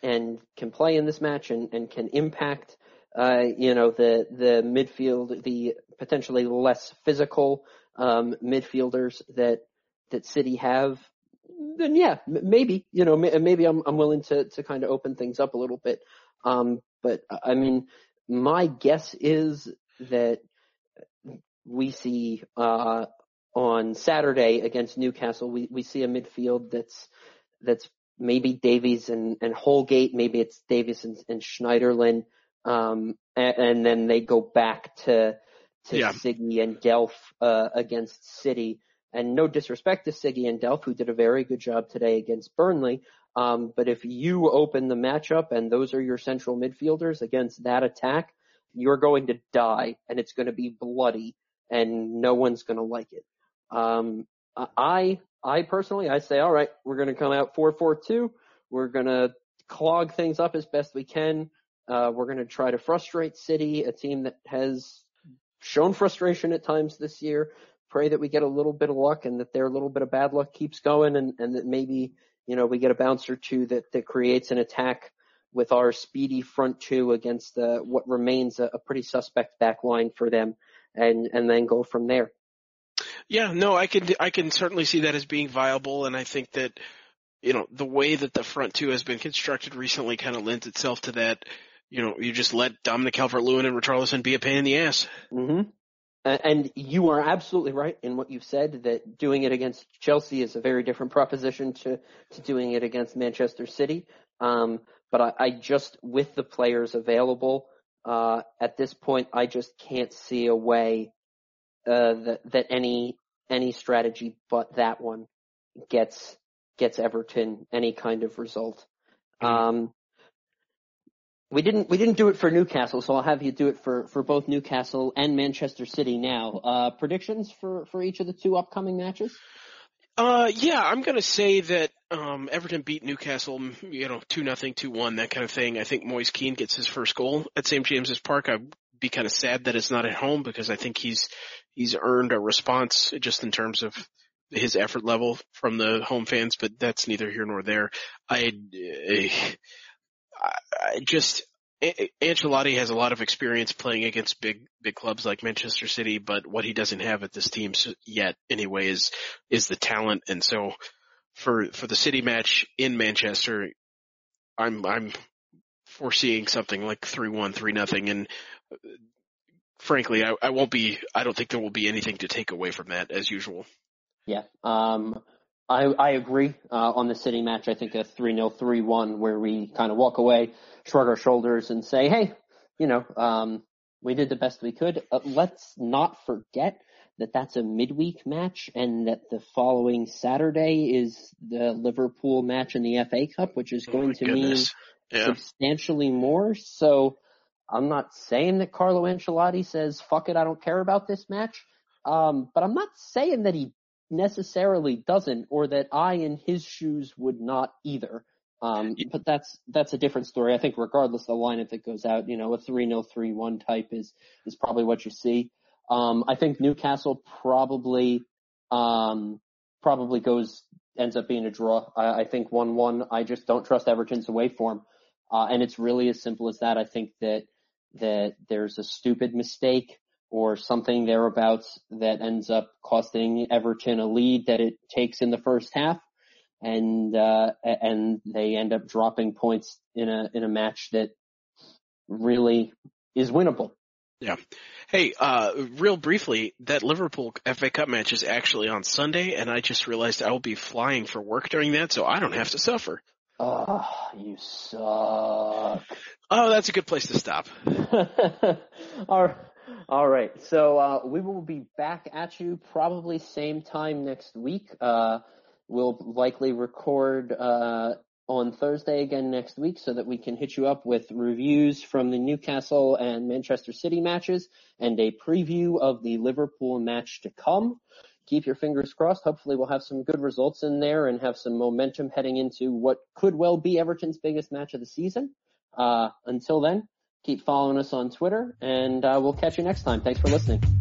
Speaker 1: and can play in this match and, and can impact uh, you know the the midfield, the potentially less physical um, midfielders that that City have, then yeah, maybe you know maybe I'm I'm willing to to kind of open things up a little bit. Um, but I mean, my guess is that we see uh, on Saturday against Newcastle, we we see a midfield that's that's maybe Davies and and Holgate, maybe it's Davies and, and Schneiderlin, um, and, and then they go back to to yeah. Siggy and Delph uh, against City. And no disrespect to Siggy and Delph, who did a very good job today against Burnley. Um, but if you open the matchup and those are your central midfielders against that attack, you're going to die and it's going to be bloody and no one's going to like it. Um, I, I personally, I say, all right, we're going to come out 4-4-2. We're going to clog things up as best we can. Uh, we're going to try to frustrate City, a team that has shown frustration at times this year. Pray that we get a little bit of luck and that their little bit of bad luck keeps going and, and that maybe, you know, we get a bounce or two that, that creates an attack with our speedy front two against uh, what remains a, a pretty suspect back line for them and, and then go from there.
Speaker 2: Yeah, no, I can, I can certainly see that as being viable and I think that, you know, the way that the front two has been constructed recently kind of lends itself to that you know, you just let Dominic Calvert-Lewin and Richarlison be a pain in the ass.
Speaker 1: Mm-hmm. And you are absolutely right in what you've said that doing it against Chelsea is a very different proposition to, to doing it against Manchester City. Um, but I, I, just, with the players available, uh, at this point, I just can't see a way, uh, that, that any, any strategy but that one gets, gets Everton any kind of result. Mm-hmm. Um, we didn't we didn't do it for Newcastle, so I'll have you do it for, for both Newcastle and Manchester City now. Uh, predictions for, for each of the two upcoming matches?
Speaker 2: Uh, yeah, I'm gonna say that um, Everton beat Newcastle, you know, two nothing, two one, that kind of thing. I think Moise Kean gets his first goal at St James's Park. I'd be kind of sad that it's not at home because I think he's he's earned a response just in terms of his effort level from the home fans, but that's neither here nor there. I, I I just Ancelotti has a lot of experience playing against big big clubs like Manchester City, but what he doesn't have at this team yet, anyway, is is the talent. And so, for for the City match in Manchester, I'm I'm foreseeing something like three one, three nothing, and frankly, I, I won't be. I don't think there will be anything to take away from that as usual.
Speaker 1: Yeah. Um, I, I agree uh, on the City match. I think a 3-0, 3-1 where we kind of walk away, shrug our shoulders and say, hey, you know, um, we did the best we could. Uh, let's not forget that that's a midweek match and that the following Saturday is the Liverpool match in the FA Cup, which is oh going oh to goodness. mean yeah. substantially more. So I'm not saying that Carlo Ancelotti says, fuck it, I don't care about this match. Um, but I'm not saying that he necessarily doesn't or that I in his shoes would not either. Um, but that's, that's a different story. I think regardless of the lineup that goes out, you know, a 3-0, 3-1 type is, is probably what you see. Um, I think Newcastle probably, um, probably goes ends up being a draw. I, I think one one. I just don't trust Everton's away form, uh, and it's really as simple as that. I think that that there's a stupid mistake or something thereabouts that ends up costing Everton a lead that it takes in the first half, and uh, and they end up dropping points in a in a match that really is winnable.
Speaker 2: Yeah. Hey, uh, real briefly, that Liverpool FA Cup match is actually on Sunday, and I just realized I will be flying for work during that, so I don't have to suffer.
Speaker 1: Oh, you suck.
Speaker 2: Oh, that's a good place to stop.
Speaker 1: all, right. all right. So, uh, we will be back at you probably same time next week. Uh, we'll likely record, uh, on Thursday again next week so that we can hit you up with reviews from the Newcastle and Manchester City matches and a preview of the Liverpool match to come. Keep your fingers crossed. Hopefully we'll have some good results in there and have some momentum heading into what could well be Everton's biggest match of the season. Uh, until then, keep following us on Twitter and uh, we'll catch you next time. Thanks for listening.